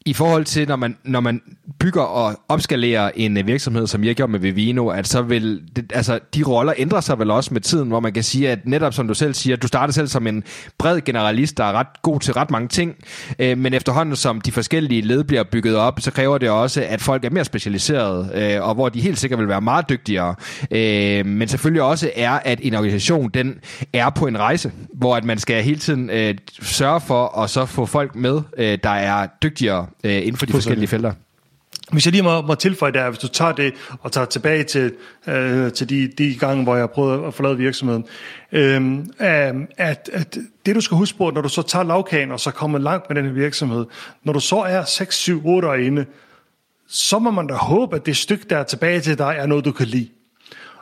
i forhold til, når man, når man bygger og opskalerer en øh, virksomhed, som jeg gjorde med Vivino, at så vil det, altså, de roller ændre sig vel også med tiden, hvor man kan sige, at netop som du selv siger, du starter selv som en bred generalist, der er ret god til ret mange ting, øh, men efterhånden som de forskellige led bliver bygget op, så kræver det også, at folk er mere specialiserede, øh, og hvor de helt sikkert vil være meget dygtigere. Øh, men selvfølgelig også er, at en organisation, den er på en rejse, hvor at man skal hele tiden øh, sørge for at så få folk med, øh, der er dygtigere øh, inden for de forskellige felter. Hvis jeg lige må, må tilføje der, hvis du tager det og tager tilbage til, øh, til de, de gange, hvor jeg prøvede at forlade virksomheden, øh, at, at det du skal huske på, når du så tager lavkagen og så kommer langt med den her virksomhed, når du så er 6, 7, 8 år inde, så må man da håbe, at det stykke, der er tilbage til dig, er noget, du kan lide.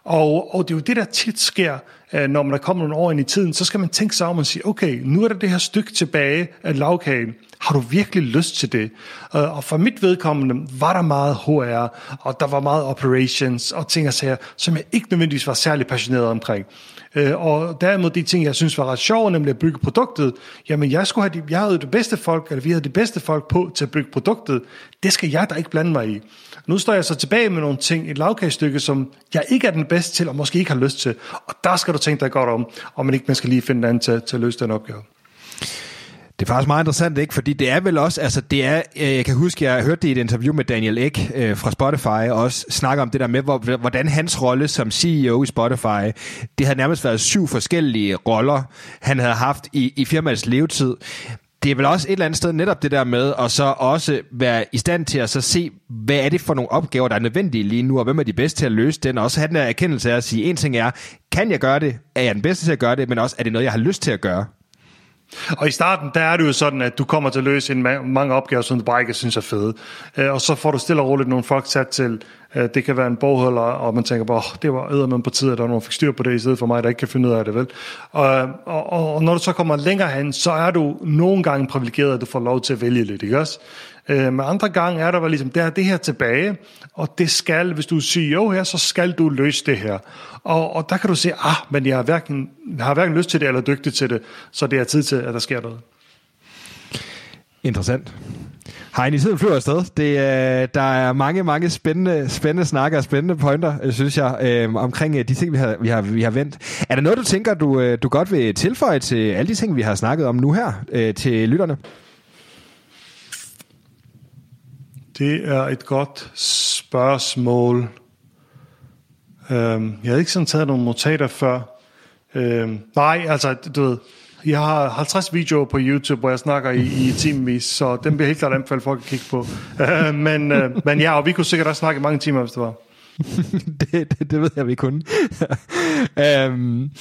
Og, og det er jo det, der tit sker, øh, når man er kommet nogle år ind i tiden, så skal man tænke sig om og sige, okay, nu er der det her stykke tilbage af lavkagen. Har du virkelig lyst til det? Øh, og for mit vedkommende var der meget HR, og der var meget operations og ting og sager, som jeg ikke nødvendigvis var særlig passioneret omkring. Øh, og derimod de ting, jeg synes var ret sjove, nemlig at bygge produktet, jamen jeg, skulle have de, jeg havde det bedste folk, eller vi havde det bedste folk på til at bygge produktet. Det skal jeg da ikke blande mig i. Nu står jeg så tilbage med nogle ting, et lavkagestykke, som jeg ikke er den bedste til, og måske ikke har lyst til. Og der skal du tænke dig godt om, om man ikke man skal lige finde en anden til, til at løse den opgave. Det er faktisk meget interessant, ikke? Fordi det er vel også, altså det er, øh, jeg kan huske, jeg hørte det i et interview med Daniel Ek øh, fra Spotify, og også snakke om det der med, hvor, hvordan hans rolle som CEO i Spotify, det havde nærmest været syv forskellige roller, han havde haft i, i firmaets levetid det er vel også et eller andet sted netop det der med at så også være i stand til at så se, hvad er det for nogle opgaver, der er nødvendige lige nu, og hvem er de bedste til at løse den, og også have den der erkendelse af at sige, en ting er, kan jeg gøre det? Er jeg den bedste til at gøre det? Men også, er det noget, jeg har lyst til at gøre? Og i starten, der er det jo sådan, at du kommer til at løse en ma- mange opgaver, som du bare ikke synes er fede. Øh, og så får du stille og roligt nogle folk sat til, øh, det kan være en bogholder, og man tænker bare, oh, det var ædermand på tid, at der var nogen, fik styr på det, i stedet for mig, der ikke kan finde ud af det, vel? Og, og, og, og når du så kommer længere hen, så er du nogle gange privilegeret, at du får lov til at vælge lidt, ikke også? Øh, men andre gange er der var ligesom, der er det her tilbage, og det skal, hvis du siger jo her, så skal du løse det her. Og, og der kan du se, ah, men jeg har, hverken, jeg har hverken lyst til det, eller dygtig til det, så det er tid til, at der sker noget. Interessant. Heini, tiden flyver afsted. Det, øh, der er mange, mange spændende, spændende snakker og spændende pointer, øh, synes jeg, øh, omkring øh, de ting, vi har, vi, har, vi har vendt. Er der noget, du tænker, du, øh, du godt vil tilføje til alle de ting, vi har snakket om nu her, øh, til lytterne? Det er et godt spørgsmål. Øhm, jeg havde ikke sådan taget nogle notater før. Øhm, nej, altså, du ved, jeg har 50 videoer på YouTube, hvor jeg snakker i, i timevis, så dem bliver helt klart anbefalt folk at kigge på. Øh, men, øh, men ja, og vi kunne sikkert også snakke i mange timer, hvis det var. det, det, det ved jeg, vi kunne. øhm,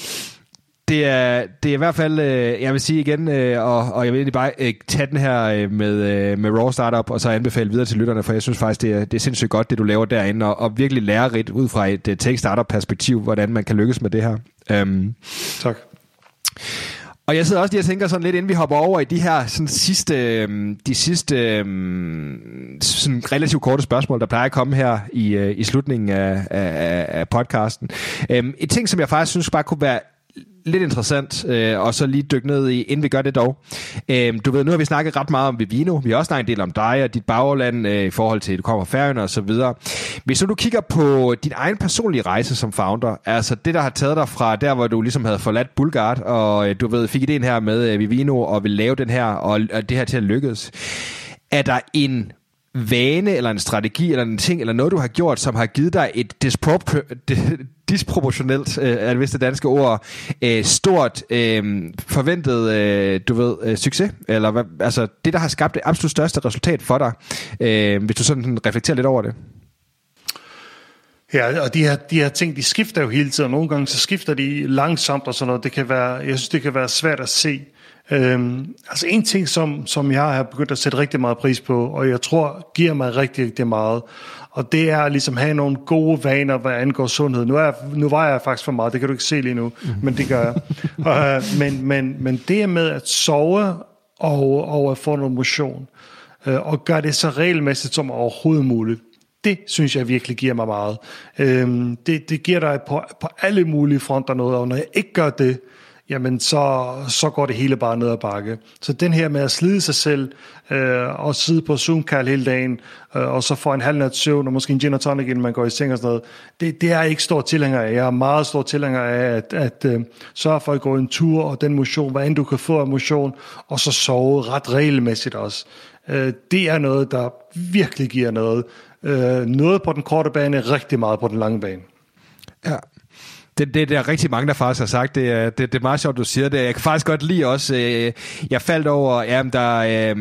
det er, det er i hvert fald, øh, jeg vil sige igen, øh, og, og jeg vil egentlig bare øh, tage den her øh, med, øh, med Raw Startup, og så anbefale videre til lytterne, for jeg synes faktisk, det er, det er sindssygt godt, det du laver derinde, og, og virkelig lærerigt ud fra et uh, Take Startup perspektiv, hvordan man kan lykkes med det her. Um, tak. Og jeg sidder også lige og tænker sådan lidt, inden vi hopper over i de her sådan sidste, øhm, de sidste øhm, sådan relativt korte spørgsmål, der plejer at komme her i, øh, i slutningen af, af, af podcasten. Um, et ting, som jeg faktisk synes bare kunne være lidt interessant, øh, og så lige dykke ned i, inden vi gør det dog. Øh, du ved, nu har vi snakket ret meget om Vivino, vi har også snakket en del om dig og dit bagland øh, i forhold til, at du kommer fra Færøerne og så videre. Hvis nu du kigger på din egen personlige rejse som founder, altså det, der har taget dig fra der, hvor du ligesom havde forladt Bulgard, og øh, du ved, fik ideen her med øh, Vivino, og vil lave den her, og, og det her til at lykkes. Er der en vane, eller en strategi, eller en ting, eller noget, du har gjort, som har givet dig et disproportionelt, øh, er det vist det danske ord, øh, stort øh, forventet, øh, du ved, øh, succes? Eller hvad, altså det, der har skabt det absolut største resultat for dig, øh, hvis du sådan reflekterer lidt over det? Ja, og de her, de her ting, de skifter jo hele tiden. Nogle gange så skifter de langsomt og sådan noget. Det kan være, jeg synes, det kan være svært at se. Øhm, altså en ting, som, som jeg har begyndt at sætte rigtig meget pris på, og jeg tror giver mig rigtig, rigtig meget, og det er ligesom have nogle gode vaner, hvad angår sundhed. Nu, er, nu var jeg faktisk for meget, det kan du ikke se lige nu, mm. men det gør jeg. uh, men, men, men det med at sove og, og at få noget motion, uh, og gøre det så regelmæssigt som overhovedet muligt, det synes jeg virkelig giver mig meget. Uh, det, det giver dig på, på alle mulige fronter noget, og når jeg ikke gør det, jamen så, så går det hele bare ned ad bakke. Så den her med at slide sig selv øh, og sidde på zoom hele dagen, øh, og så få en halv nat søvn og måske en gin og tonic, inden man går i seng og sådan noget, det, det er jeg ikke stor tilhænger af. Jeg er meget stor tilhænger af at, at øh, sørge for at gå en tur og den motion, hvad end du kan få af motion, og så sove ret regelmæssigt også. Øh, det er noget, der virkelig giver noget. Øh, noget på den korte bane, rigtig meget på den lange bane. Ja, det, det, det er rigtig mange, der faktisk har sagt. Det det, det er meget sjovt, du siger det. Jeg kan faktisk godt lide også, øh, jeg faldt over, ja, der, øh,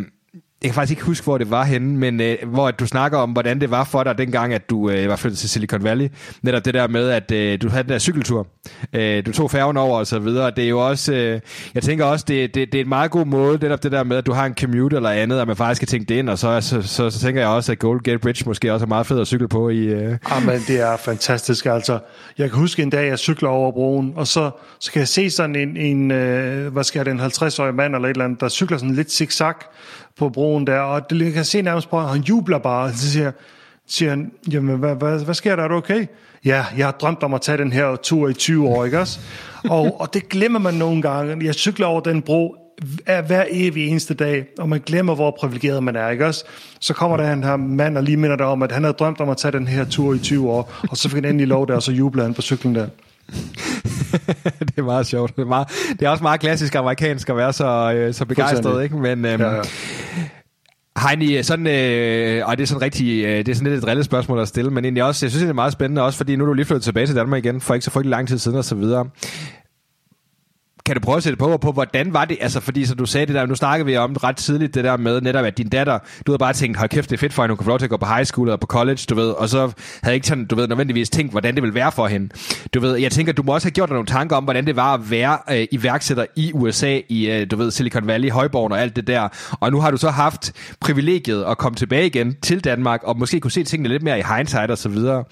jeg kan faktisk ikke huske, hvor det var henne, men øh, hvor du snakker om, hvordan det var for dig dengang, at du øh, var flyttet til Silicon Valley. Netop det der med, at øh, du havde den der cykeltur. Øh, du tog færgen over og så videre. Det er jo også, øh, jeg tænker også, det, det, det er en meget god måde, netop det der med, at du har en commute eller andet, at man faktisk kan tænke det ind, og så, så, så, så tænker jeg også, at Gold Gate Bridge måske også er meget fed at cykle på. i. Øh. Ah, Jamen, det er fantastisk, altså. Jeg kan huske en dag, jeg cykler over broen, og så, så kan jeg se sådan en, en øh, hvad skal jeg, en 50-årig mand eller et eller andet, der cykler sådan lidt zigzag, på broen der, og det kan se nærmest på, at han jubler bare, så siger, siger han, jamen hvad, hvad, hvad sker der, er du okay? Ja, jeg har drømt om at tage den her tur i 20 år, ikke også? og, og det glemmer man nogle gange. Jeg cykler over den bro hver evig eneste dag, og man glemmer, hvor privilegeret man er, ikke også? Så kommer der en her mand og lige minder dig om, at han havde drømt om at tage den her tur i 20 år, og så fik han endelig lov der, og så jublede han på cyklen der. det er meget sjovt. Det er, meget, det er også meget klassisk amerikansk at være så, øh, så begejstret, ikke? Men øhm, ja, ja. Heini, sådan, øh, og det er sådan rigtig, øh, det er sådan lidt et drillet spørgsmål at stille, men egentlig også, jeg synes, det er meget spændende, også fordi nu er du lige flyttet tilbage til Danmark igen, for ikke så frygtelig lang tid siden og så videre. Kan du prøve at sætte på, på, hvordan var det, altså fordi så du sagde det der, nu snakkede vi om ret tidligt det der med netop, at din datter, du havde bare tænkt, hold kæft, det er fedt for hende, hun kan få lov til at gå på high school og på college, du ved, og så havde ikke sådan, du ved, nødvendigvis tænkt, hvordan det ville være for hende. Du ved, jeg tænker, du må også have gjort dig nogle tanker om, hvordan det var at være øh, iværksætter i USA, i, øh, du ved, Silicon Valley, Højborg og alt det der, og nu har du så haft privilegiet at komme tilbage igen til Danmark, og måske kunne se tingene lidt mere i hindsight og så videre.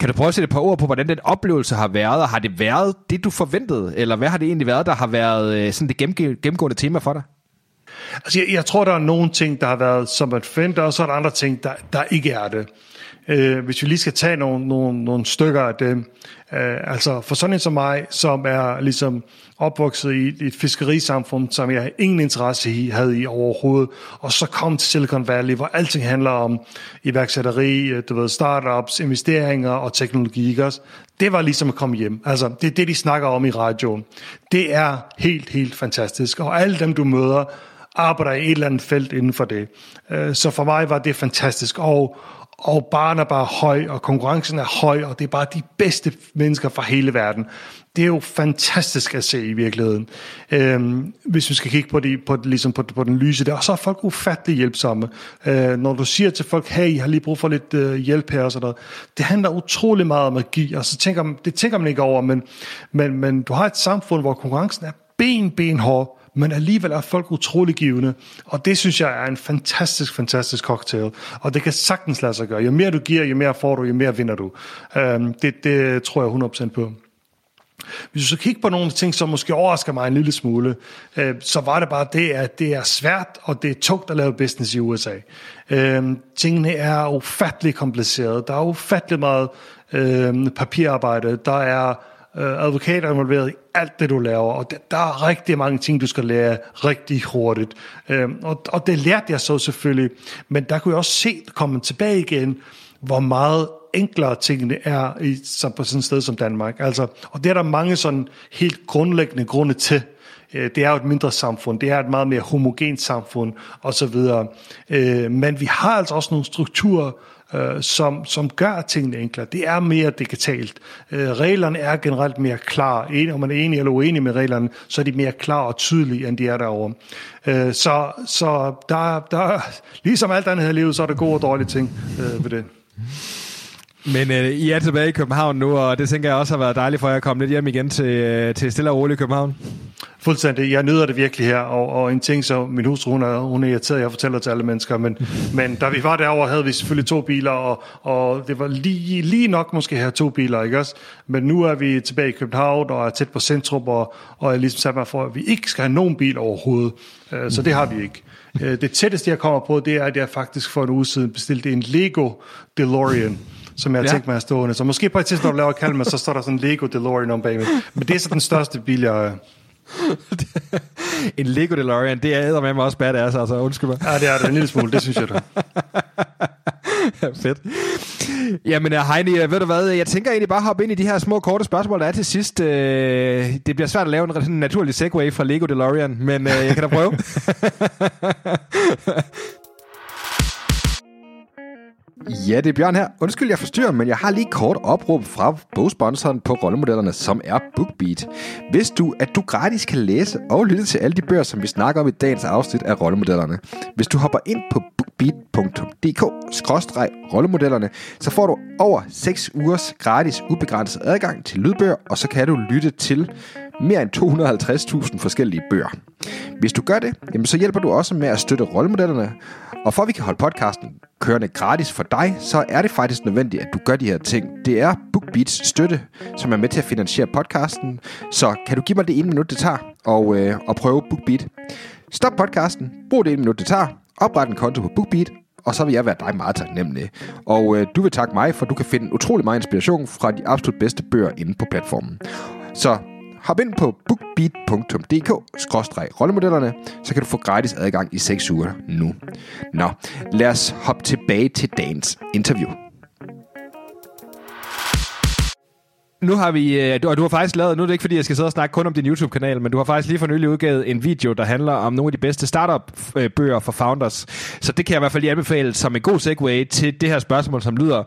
Kan du prøve at sætte et par ord på, hvordan den oplevelse har været, og har det været det, du forventede, eller hvad har det egentlig været, der har været øh, sådan det gennemgående tema for dig? Altså, jeg, jeg tror, der er nogle ting, der har været som at finde, og så er der andre ting, der, der ikke er det. Øh, hvis vi lige skal tage nogle, nogle, nogle stykker af det. Øh, altså for sådan en som mig, som er ligesom opvokset i et, et fiskerisamfund, som jeg ingen interesse i, havde i overhovedet, og så kom til Silicon Valley, hvor alting handler om iværksætteri, øh, du ved, startups, investeringer og teknologi, ikke også? Det var ligesom at komme hjem. Altså, det er det, de snakker om i radioen. Det er helt, helt fantastisk. Og alle dem, du møder, arbejder i et eller andet felt inden for det. Øh, så for mig var det fantastisk. Og, og barn er bare høj, og konkurrencen er høj, og det er bare de bedste mennesker fra hele verden. Det er jo fantastisk at se i virkeligheden. Øhm, hvis vi skal kigge på, de, på, ligesom på, på den lyse der, og så er folk ufattelig hjælpsomme. Øh, når du siger til folk, hey, jeg har lige brug for lidt øh, hjælp her og sådan noget, det handler utrolig meget om magi, og så tænker man, det tænker man ikke over, men, men, men du har et samfund, hvor konkurrencen er ben, ben hård, men alligevel er folk utrolig givende, og det synes jeg er en fantastisk, fantastisk cocktail, og det kan sagtens lade sig gøre. Jo mere du giver, jo mere får du, jo mere vinder du. Øhm, det, det tror jeg 100% på. Hvis du så kigger på nogle ting, som måske overrasker mig en lille smule, øh, så var det bare det, at det er svært, og det er tungt at lave business i USA. Øh, tingene er ufattelig komplicerede. Der er ufattelig meget øh, papirarbejde. Der er øh, advokater involveret i alt det, du laver, og der, der er rigtig mange ting, du skal lære rigtig hurtigt. Øh, og, og det lærte jeg så selvfølgelig, men der kunne jeg også se, komme tilbage igen, hvor meget enklere tingene er i, som på sådan et sted som Danmark. Altså, og det er der mange sådan helt grundlæggende grunde til. Øh, det er jo et mindre samfund, det er et meget mere homogent samfund osv. Øh, men vi har altså også nogle strukturer, øh, som, som gør tingene enklere. Det er mere digitalt. Øh, reglerne er generelt mere klar. En, om man er enig eller uenig med reglerne, så er de mere klar og tydelige, end de er derovre. Øh, så så der, der, ligesom alt andet her i livet, så er der gode og dårlige ting øh, ved det. Men øh, I er tilbage i København nu, og det tænker jeg også har været dejligt for jer at komme lidt hjem igen til, øh, til stille og roligt København. Fuldstændig. Jeg nyder det virkelig her, og, og en ting, så min hustru, hun er, hun er irriteret, jeg fortæller til alle mennesker, men, men da vi var derovre, havde vi selvfølgelig to biler, og, og det var lige, lige nok måske have to biler, ikke også? Men nu er vi tilbage i København, og er tæt på centrum, og, og jeg ligesom sat mig for, at vi ikke skal have nogen bil overhovedet. Uh, så det har vi ikke. Uh, det tætteste, jeg kommer på, det er, at jeg faktisk for en uge siden bestilte en Lego DeLorean som jeg har ja. tænkt mig at stående. Så måske på et tidspunkt, når du laver kalme, så står der sådan en Lego DeLorean om bagved. Men det er så den største bil, jeg... en Lego DeLorean, det er med mig også badass, altså undskyld mig. Ja, det er det en lille smule, det synes jeg da. Fedt. Jamen, øh, Heini, øh, ved du hvad, jeg tænker egentlig bare hoppe ind i de her små, korte spørgsmål, der er til sidst. Øh, det bliver svært at lave en, en naturlig segue fra Lego DeLorean, men jeg kan da prøve. Ja, det er Bjørn her. Undskyld, jeg forstyrrer, men jeg har lige kort opråb fra bogsponsoren på rollemodellerne, som er BookBeat. Hvis du, at du gratis kan læse og lytte til alle de bøger, som vi snakker om i dagens afsnit af rollemodellerne. Hvis du hopper ind på bookbeat.dk-rollemodellerne, så får du over 6 ugers gratis ubegrænset adgang til lydbøger, og så kan du lytte til mere end 250.000 forskellige bøger. Hvis du gør det, jamen så hjælper du også med at støtte rollemodellerne, og for at vi kan holde podcasten kørende gratis for dig, så er det faktisk nødvendigt, at du gør de her ting. Det er BookBeats støtte, som er med til at finansiere podcasten. Så kan du give mig det ene minut, det tager, og, øh, og prøve BookBeat. Stop podcasten, brug det ene minut, det tager, opret en konto på BookBeat, og så vil jeg være dig meget taknemmelig. Og øh, du vil takke mig, for du kan finde utrolig meget inspiration fra de absolut bedste bøger inde på platformen. Så Hop ind på bookbeat.dk-rollemodellerne, så kan du få gratis adgang i 6 uger nu. Nå, lad os hoppe tilbage til dagens interview. Nu har vi, øh, og du har faktisk lavet, nu er det ikke fordi, jeg skal sidde og snakke kun om din YouTube-kanal, men du har faktisk lige for nylig udgivet en video, der handler om nogle af de bedste startup-bøger for founders. Så det kan jeg i hvert fald lige anbefale som en god segue til det her spørgsmål, som lyder,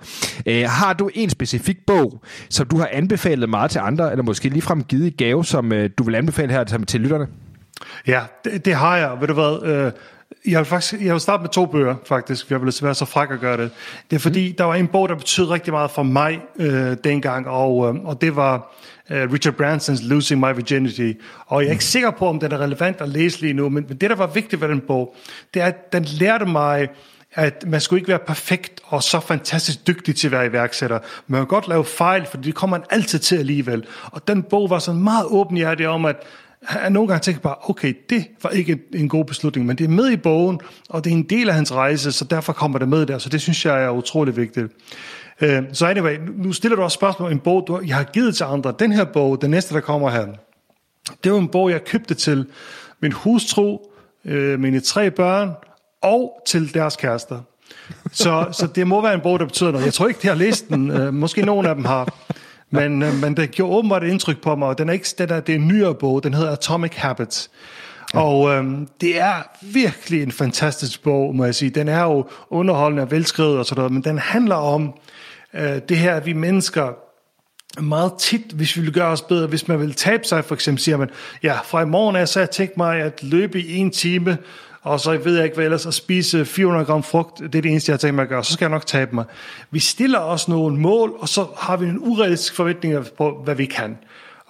øh, har du en specifik bog, som du har anbefalet meget til andre, eller måske ligefrem givet i gave, som øh, du vil anbefale her til, til lytterne? Ja, det, det har jeg. Ved du hvad, øh, jeg vil, faktisk, jeg vil starte med to bøger, faktisk. Jeg vil være så fræk at gøre det. Det er fordi, mm. der var en bog, der betød rigtig meget for mig øh, dengang, og, øh, og det var øh, Richard Bransons Losing My Virginity. Og jeg er ikke mm. sikker på, om den er relevant at læse lige nu, men, men det, der var vigtigt ved den bog, det er, at den lærte mig, at man skulle ikke være perfekt og så fantastisk dygtig til at være iværksætter. Man kan godt lave fejl, for det kommer man altid til alligevel. Og den bog var sådan meget åbenhjertig om, at han nogle gange tænker bare, okay, det var ikke en god beslutning, men det er med i bogen, og det er en del af hans rejse, så derfor kommer det med der, så det synes jeg er utrolig vigtigt. Øhm, så anyway, nu stiller du også spørgsmål om en bog, du, jeg har givet til andre. Den her bog, den næste, der kommer her, det var en bog, jeg købte til min hustru, øh, mine tre børn og til deres kærester. Så, så det må være en bog, der betyder noget. Jeg tror ikke, de har læst den. Øh, måske nogen af dem har. Men, øh, men det gjorde åbenbart et indtryk på mig, og den er ikke, den er, det er en nyere bog. Den hedder Atomic Habits. Og øhm, det er virkelig en fantastisk bog, må jeg sige. Den er jo underholdende og velskrevet og sådan noget, men den handler om øh, det her, at vi mennesker meget tit, hvis vi vil gøre os bedre, hvis man vil tabe sig, for eksempel siger man, ja, fra i morgen af, så har jeg tænkt mig at løbe i en time, og så ved jeg ikke hvad ellers, at spise 400 gram frugt, det er det eneste, jeg har tænkt mig at gøre, så skal jeg nok tabe mig. Vi stiller os nogle mål, og så har vi en urealistisk forventning på, hvad vi kan.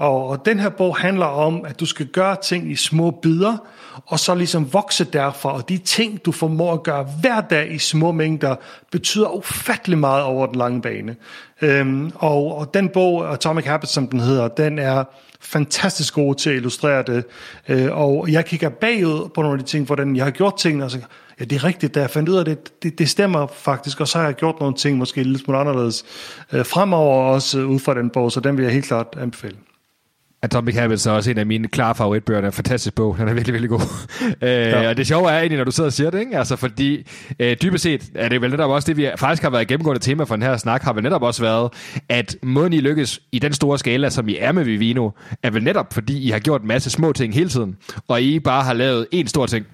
Og, og den her bog handler om, at du skal gøre ting i små bidder, og så ligesom vokse derfra. Og de ting, du formår at gøre hver dag i små mængder, betyder ufattelig meget over den lange bane. Øhm, og, og den bog, Atomic Habits, som den hedder, den er fantastisk god til at illustrere det. Øh, og jeg kigger bagud på nogle af de ting, hvordan jeg har gjort tingene, og så, ja, det er rigtigt, da jeg fandt ud af det, det, det stemmer faktisk, og så har jeg gjort nogle ting, måske lidt smule anderledes, øh, fremover også øh, ud fra den bog, så den vil jeg helt klart anbefale. Atomic Habits er også en af mine klare favoritbøger. Det er fantastisk bog. Den er virkelig, virkelig god. øh, ja. Og det sjove er egentlig, når du sidder og siger det, ikke? Altså, fordi øh, dybest set er det vel netop også det, vi faktisk har været gennemgående tema for den her snak, har vel netop også været, at måden I lykkes i den store skala, som I er med Vivino, er vel netop fordi I har gjort en masse små ting hele tiden, og I bare har lavet en stor ting.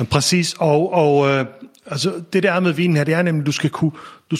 Ja, præcis, og, og øh, altså, det der er med vinen her, det er nemlig, du skal kunne... Du,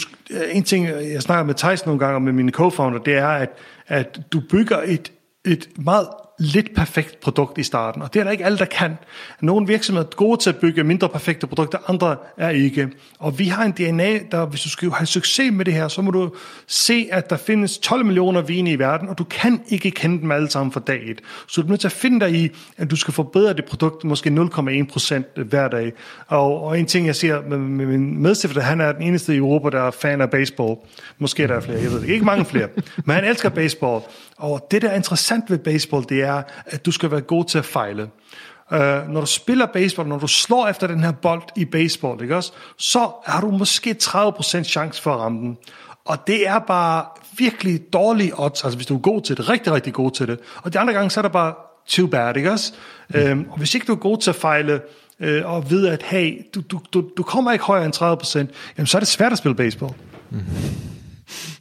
en ting, jeg snakker med Thijs nogle gange med mine co-founder, det er, at, at du bygger et et meget lidt perfekt produkt i starten, og det er der ikke alle, der kan. Nogle virksomheder er gode til at bygge mindre perfekte produkter, andre er ikke. Og vi har en DNA, der hvis du skal have succes med det her, så må du se, at der findes 12 millioner vine i verden, og du kan ikke kende dem alle sammen fra dag et. Så du er nødt til at finde dig i, at du skal forbedre det produkt måske 0,1 procent hver dag. Og, og en ting, jeg siger med, med min medstifter, han er den eneste i Europa, der er fan af baseball. Måske er der flere, jeg ved det. Ikke mange flere. Men han elsker baseball. Og det, der er interessant ved baseball, det er, at du skal være god til at fejle. Uh, når du spiller baseball, når du slår efter den her bold i baseball, ikke også, så har du måske 30% chance for at ramme den. Og det er bare virkelig dårlige odds, altså hvis du er god til det, rigtig, rigtig god til det. Og de andre gange, så er det bare too bad, ikke også? Mm. Um, og hvis ikke du er god til at fejle, uh, og ved at, hey, du, du, du, du kommer ikke højere end 30%, jamen så er det svært at spille baseball. Mm.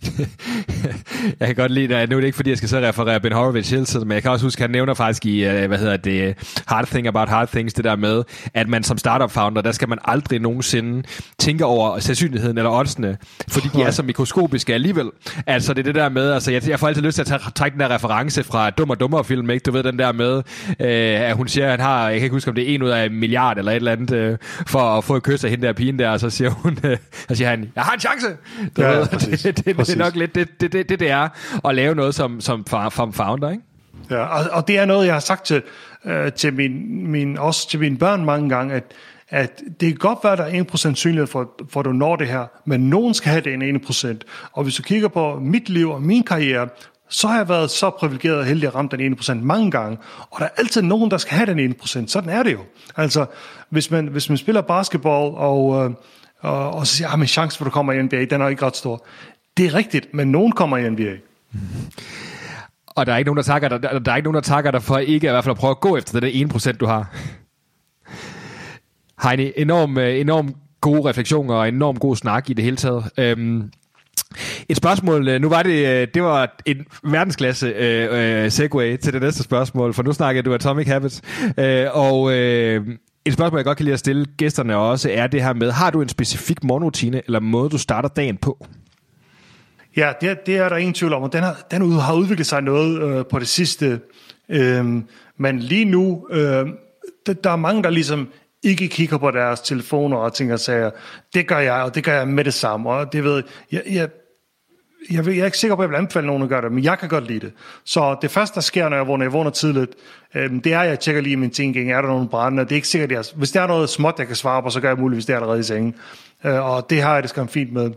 jeg kan godt lide det. Nu er det ikke, fordi jeg skal så referere Ben Horowitz hele tiden, men jeg kan også huske, at han nævner faktisk i, øh, hvad hedder det, Hard Thing About Hard Things, det der med, at man som startup founder, der skal man aldrig nogensinde tænke over sandsynligheden eller oddsene, fordi de er så mikroskopiske alligevel. Altså det er det der med, altså jeg, jeg får altid lyst til at trække den der reference fra Dum og Dummer film, ikke? Du ved den der med, øh, at hun siger, at han har, jeg kan ikke huske, om det er en ud af en milliard eller et eller andet, øh, for at få et kys af hende der pigen der, og så siger hun, øh, så siger han, jeg har en chance! Du ja, ved, det, det, det, det, er nok lidt det, det, det, det, det er at lave noget som, som, som founder, ikke? Ja, og, og det er noget, jeg har sagt til, øh, til min, min, også til mine børn mange gange, at, at det kan godt være, at der er 1% sandsynlighed for, for, at du når det her, men nogen skal have det en 1%. Og hvis du kigger på mit liv og min karriere, så har jeg været så privilegeret og heldig at ramme den 1% mange gange. Og der er altid nogen, der skal have den 1%. Sådan er det jo. Altså, hvis man, hvis man spiller basketball, og, øh, og, og så siger, ah, at min chance for, at du kommer i NBA, den er ikke ret stor. Det er rigtigt, men nogen kommer i NBA. Mm-hmm. Og der er ikke nogen, der takker dig, der, der er ikke nogen, der takker dig for ikke i hvert fald at prøve at gå efter den 1%, du har. Heini, enorm, øh, enorm gode refleksioner og enorm god snak i det hele taget. Øhm, et spørgsmål, øh, nu var det, øh, det var en verdensklasse øh, øh, segue til det næste spørgsmål, for nu snakker du Atomic Habits, øh, og øh, et spørgsmål, jeg godt kan lide at stille gæsterne også, er det her med, har du en specifik morgenrutine, eller måde, du starter dagen på? Ja, det, det er der ingen tvivl om, og den har, den har udviklet sig noget øh, på det sidste. Øh, men lige nu, øh, der, der er mange, der ligesom ikke kigger på deres telefoner og tænker sig, det gør jeg, og det gør jeg med det samme, og det ved jeg, jeg, jeg, jeg er ikke sikker på, at jeg vil anbefale nogen at gøre det, men jeg kan godt lide det. Så det første, der sker, når jeg vågner, jeg vågner tidligt, øh, det er, at jeg tjekker lige min ting, er der nogen brændende, det er ikke sikkert, at jeg, hvis der er noget småt, jeg kan svare på, så gør jeg muligvis det allerede i sengen. Øh, og det har jeg det skam fint med.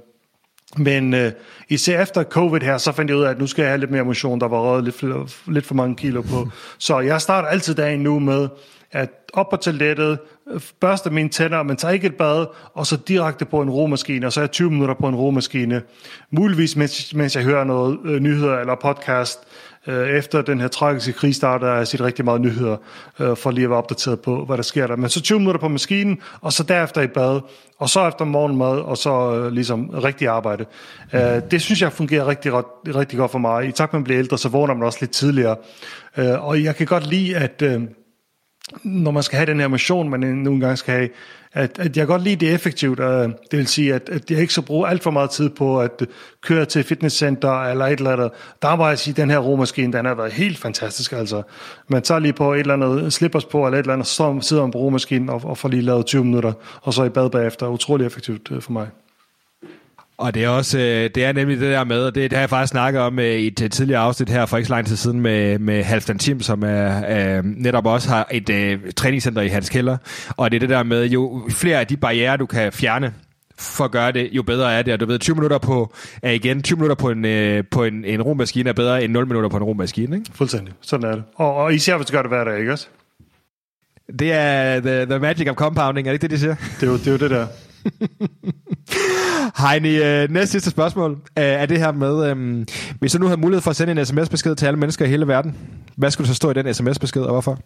Men øh, især efter covid her, så fandt jeg ud af, at nu skal jeg have lidt mere motion. Der var røget lidt, for- lidt for mange kilo på. Så jeg starter altid dagen nu med at op på toilettet, øh, børste mine tænder, men tager ikke et bad, og så direkte på en romaskine, og så er jeg 20 minutter på en romaskine. Muligvis, mens, mens jeg hører noget øh, nyheder eller podcast. Øh, efter den her tragiske krig starter, har jeg set rigtig meget nyheder, øh, for lige at være opdateret på, hvad der sker der. Men så 20 minutter på maskinen, og så derefter i bad, og så efter morgenmad, og så øh, ligesom rigtig arbejde. Øh, det synes jeg fungerer rigtig, rigtig, godt for mig. I takt med at man bliver ældre, så vågner man også lidt tidligere. Og jeg kan godt lide, at... Når man skal have den her motion, man nogle gange skal have, at, at jeg godt lide det effektivt. og det vil sige, at, at jeg ikke skal bruge alt for meget tid på at køre til fitnesscenter eller et eller andet. Der må jeg sige, at den her romaskine, den har været helt fantastisk. Altså. Man tager lige på et eller andet slippers på eller et eller andet, så sidder man på romaskinen og, og får lige lavet 20 minutter, og så i bad bagefter. Utrolig effektivt øh, for mig. Og det er også, øh, det er nemlig det der med, og det, det har jeg faktisk snakket om øh, i et tidligere afsnit her for ikke så lang tid siden med, med Halvdan Tim, som er, øh, netop også har et øh, træningscenter i hans kælder. Og det er det der med, jo flere af de barriere, du kan fjerne for at gøre det, jo bedre er det. Og du ved, 20 minutter på, er igen, 20 minutter på en, øh, på en, en rummaskine er bedre end 0 minutter på en rummaskine, ikke? Fuldstændig. Sådan er det. Og, og især hvis du gør det hver dag, ikke også? Det er the, the magic of compounding, er det ikke det, de siger? Det er jo det, er jo det der. Heini, øh, næste sidste spørgsmål øh, er det her med, øh, hvis du nu havde mulighed for at sende en sms-besked til alle mennesker i hele verden, hvad skulle der så stå i den sms-besked, og hvorfor?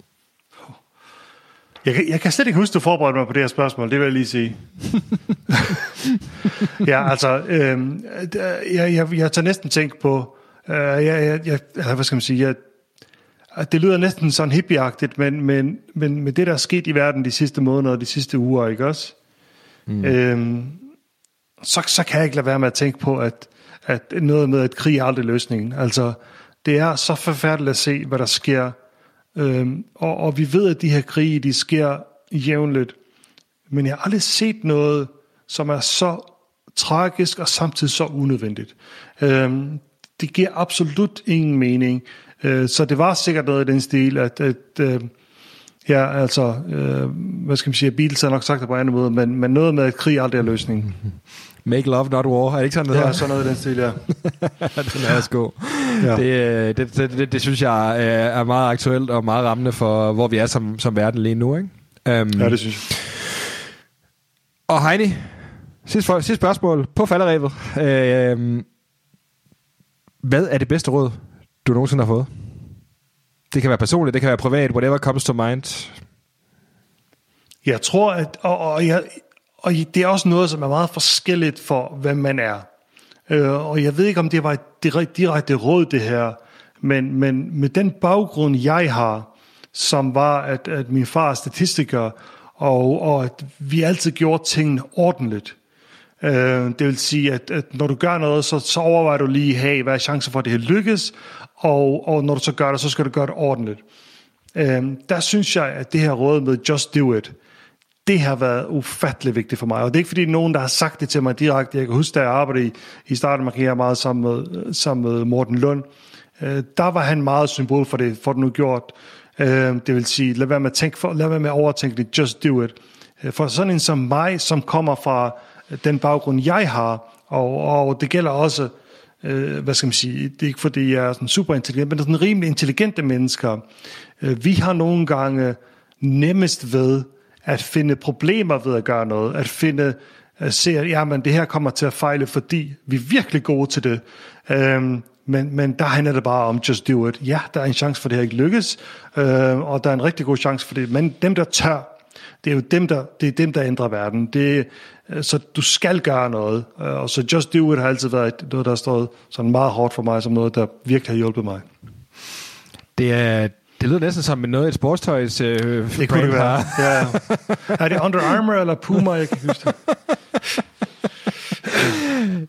Jeg, kan- jeg kan slet ikke huske, du forberedte mig på det her spørgsmål, det vil jeg lige sige. ja, altså, øh, jeg, jeg, jeg tager næsten tænke på, øh, jeg, jeg, jeg, hvad skal man sige, jeg, det lyder næsten sådan hippieagtigt, men, men, men med det, der er sket i verden de sidste måneder og de sidste uger, ikke også? Mm. Øhm, så, så kan jeg ikke lade være med at tænke på, at, at noget med, at krig er aldrig løsningen. Altså, det er så forfærdeligt at se, hvad der sker. Øhm, og, og vi ved, at de her krige, de sker jævnligt. Men jeg har aldrig set noget, som er så tragisk og samtidig så unødvendigt. Øhm, det giver absolut ingen mening. Øh, så det var sikkert noget i den stil, at, at øh, ja, altså, øh, hvad skal man sige, Beatles har nok sagt det på en anden måde, men, men noget med, at krig aldrig er løsningen. Make love, not war. Er det ikke sådan, det Ja, hedder? sådan noget i den stil, ja. Den er også god. Ja. Det, øh, det, det, det, det synes jeg øh, er meget aktuelt og meget rammende for, hvor vi er som, som verden lige nu. Ikke? Um, Ja, det synes jeg. Og Heini, sidste, sidste spørgsmål på falderæbet. Øh, hvad er det bedste råd, du nogensinde har fået? Det kan være personligt, det kan være privat, whatever comes to mind. Jeg tror, at og, og, jeg, og det er også noget, som er meget forskelligt for, hvem man er. Øh, og jeg ved ikke, om det var et direkte, direkte råd, det her, men, men med den baggrund, jeg har, som var, at, at min far er statistiker, og, og at vi altid gjorde tingene ordentligt. Øh, det vil sige, at, at når du gør noget, så, så overvejer du lige, hey, hvad er chancen for, at det her lykkes, og, og når du så gør det, så skal du gøre det ordentligt. Øh, der synes jeg, at det her råd med just do it, det har været ufattelig vigtigt for mig. Og det er ikke fordi nogen, der har sagt det til mig direkte. Jeg kan huske, da jeg arbejdede i, i starten af min meget sammen med, sammen med Morten Lund. Øh, der var han meget symbol for det, for det nu gjort. Øh, det vil sige, lad være med at, tænke for, lad være med at overtænke det, just do it. Øh, For sådan en som mig, som kommer fra den baggrund, jeg har, og, og det gælder også, øh, hvad skal man sige, det er ikke fordi, jeg er sådan super intelligent, men er sådan rimelig intelligente mennesker. Øh, vi har nogle gange nemmest ved at finde problemer ved at gøre noget, at finde, at se, at jamen, det her kommer til at fejle, fordi vi er virkelig gode til det. Øhm, men, men der handler det bare om just do it. Ja, der er en chance for, at det her ikke lykkes, øh, og der er en rigtig god chance for det. Men dem, der tør, det er jo dem, der, det er dem, der ændrer verden. Det, øh, så du skal gøre noget. Øh, og så just do it har altid været noget, der har stået sådan meget hårdt for mig, som noget, der virkelig har hjulpet mig. Det, er, det lyder næsten som noget, et sportstøjs øh, Det kunne det være. Ja. Er det Under Armour eller Puma? Jeg kan huske det.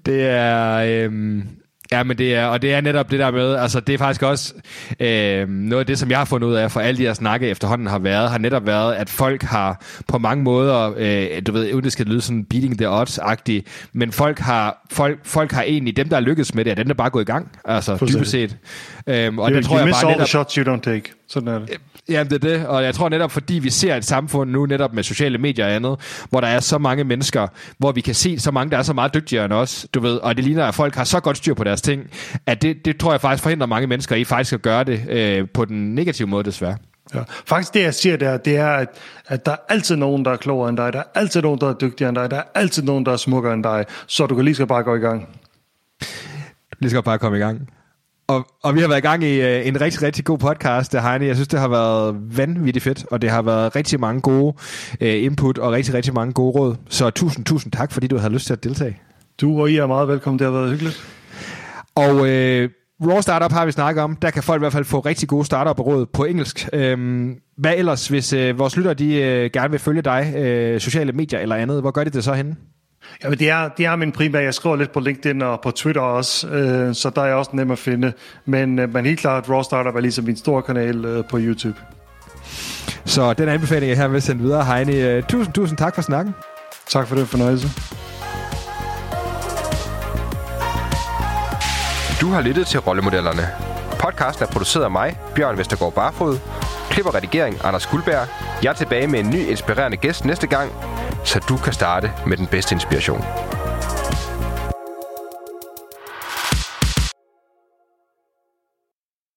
Det er... Øhm, ja, men det er, og det er netop det der med, altså det er faktisk også øhm, noget af det, som jeg har fundet ud af, for alle de her snakke efterhånden har været, har netop været, at folk har på mange måder, øh, du ved, uden det skal lyde sådan beating the odds-agtigt, men folk har, folk, folk har egentlig, dem der er lykkedes med det, er dem der bare er gået i gang, altså dybest set. Øhm, og You, det tror you jeg miss bare all the netop, shots you don't take. Sådan er det. Jamen, det er det, og jeg tror netop, fordi vi ser et samfund nu, netop med sociale medier og andet, hvor der er så mange mennesker, hvor vi kan se så mange, der er så meget dygtigere end os, du ved, og det ligner, at folk har så godt styr på deres ting, at det, det tror jeg faktisk forhindrer mange mennesker i faktisk at gøre det øh, på den negative måde, desværre. Ja. Faktisk det, jeg siger der, det er, at, at der er altid nogen, der er klogere end dig. Der er altid nogen, der er dygtigere end dig. Der er altid nogen, der er smukkere end dig. Så du kan lige så bare gå i gang. Lige skal bare komme i gang. Og, og vi har været i gang i uh, en rigtig, rigtig god podcast, Heine. Jeg synes, det har været vanvittigt fedt, og det har været rigtig mange gode uh, input og rigtig, rigtig mange gode råd. Så tusind, tusind tak, fordi du havde lyst til at deltage. Du og I er meget velkommen. Det har været hyggeligt. Og uh, Raw Startup har vi snakket om. Der kan folk i hvert fald få rigtig gode startup-råd på engelsk. Uh, hvad ellers, hvis uh, vores lyttere de, uh, gerne vil følge dig, uh, sociale medier eller andet, hvor gør de det så henne? Jamen, det er, det er min primære. Jeg skriver lidt på LinkedIn og på Twitter også, øh, så der er jeg også nem at finde. Men, øh, men helt klart, Raw Startup er ligesom min store kanal øh, på YouTube. Så den anbefaling, jeg her vil sende videre, Heini. Øh, tusind, tusind tak for snakken. Tak for den fornøjelse. Du har lyttet til Rollemodellerne. Podcasten er produceret af mig, Bjørn Vestergaard Barfod. Klip og redigering, Anders Guldberg. Jeg er tilbage med en ny inspirerende gæst næste gang, så du kan starte med den bedste inspiration.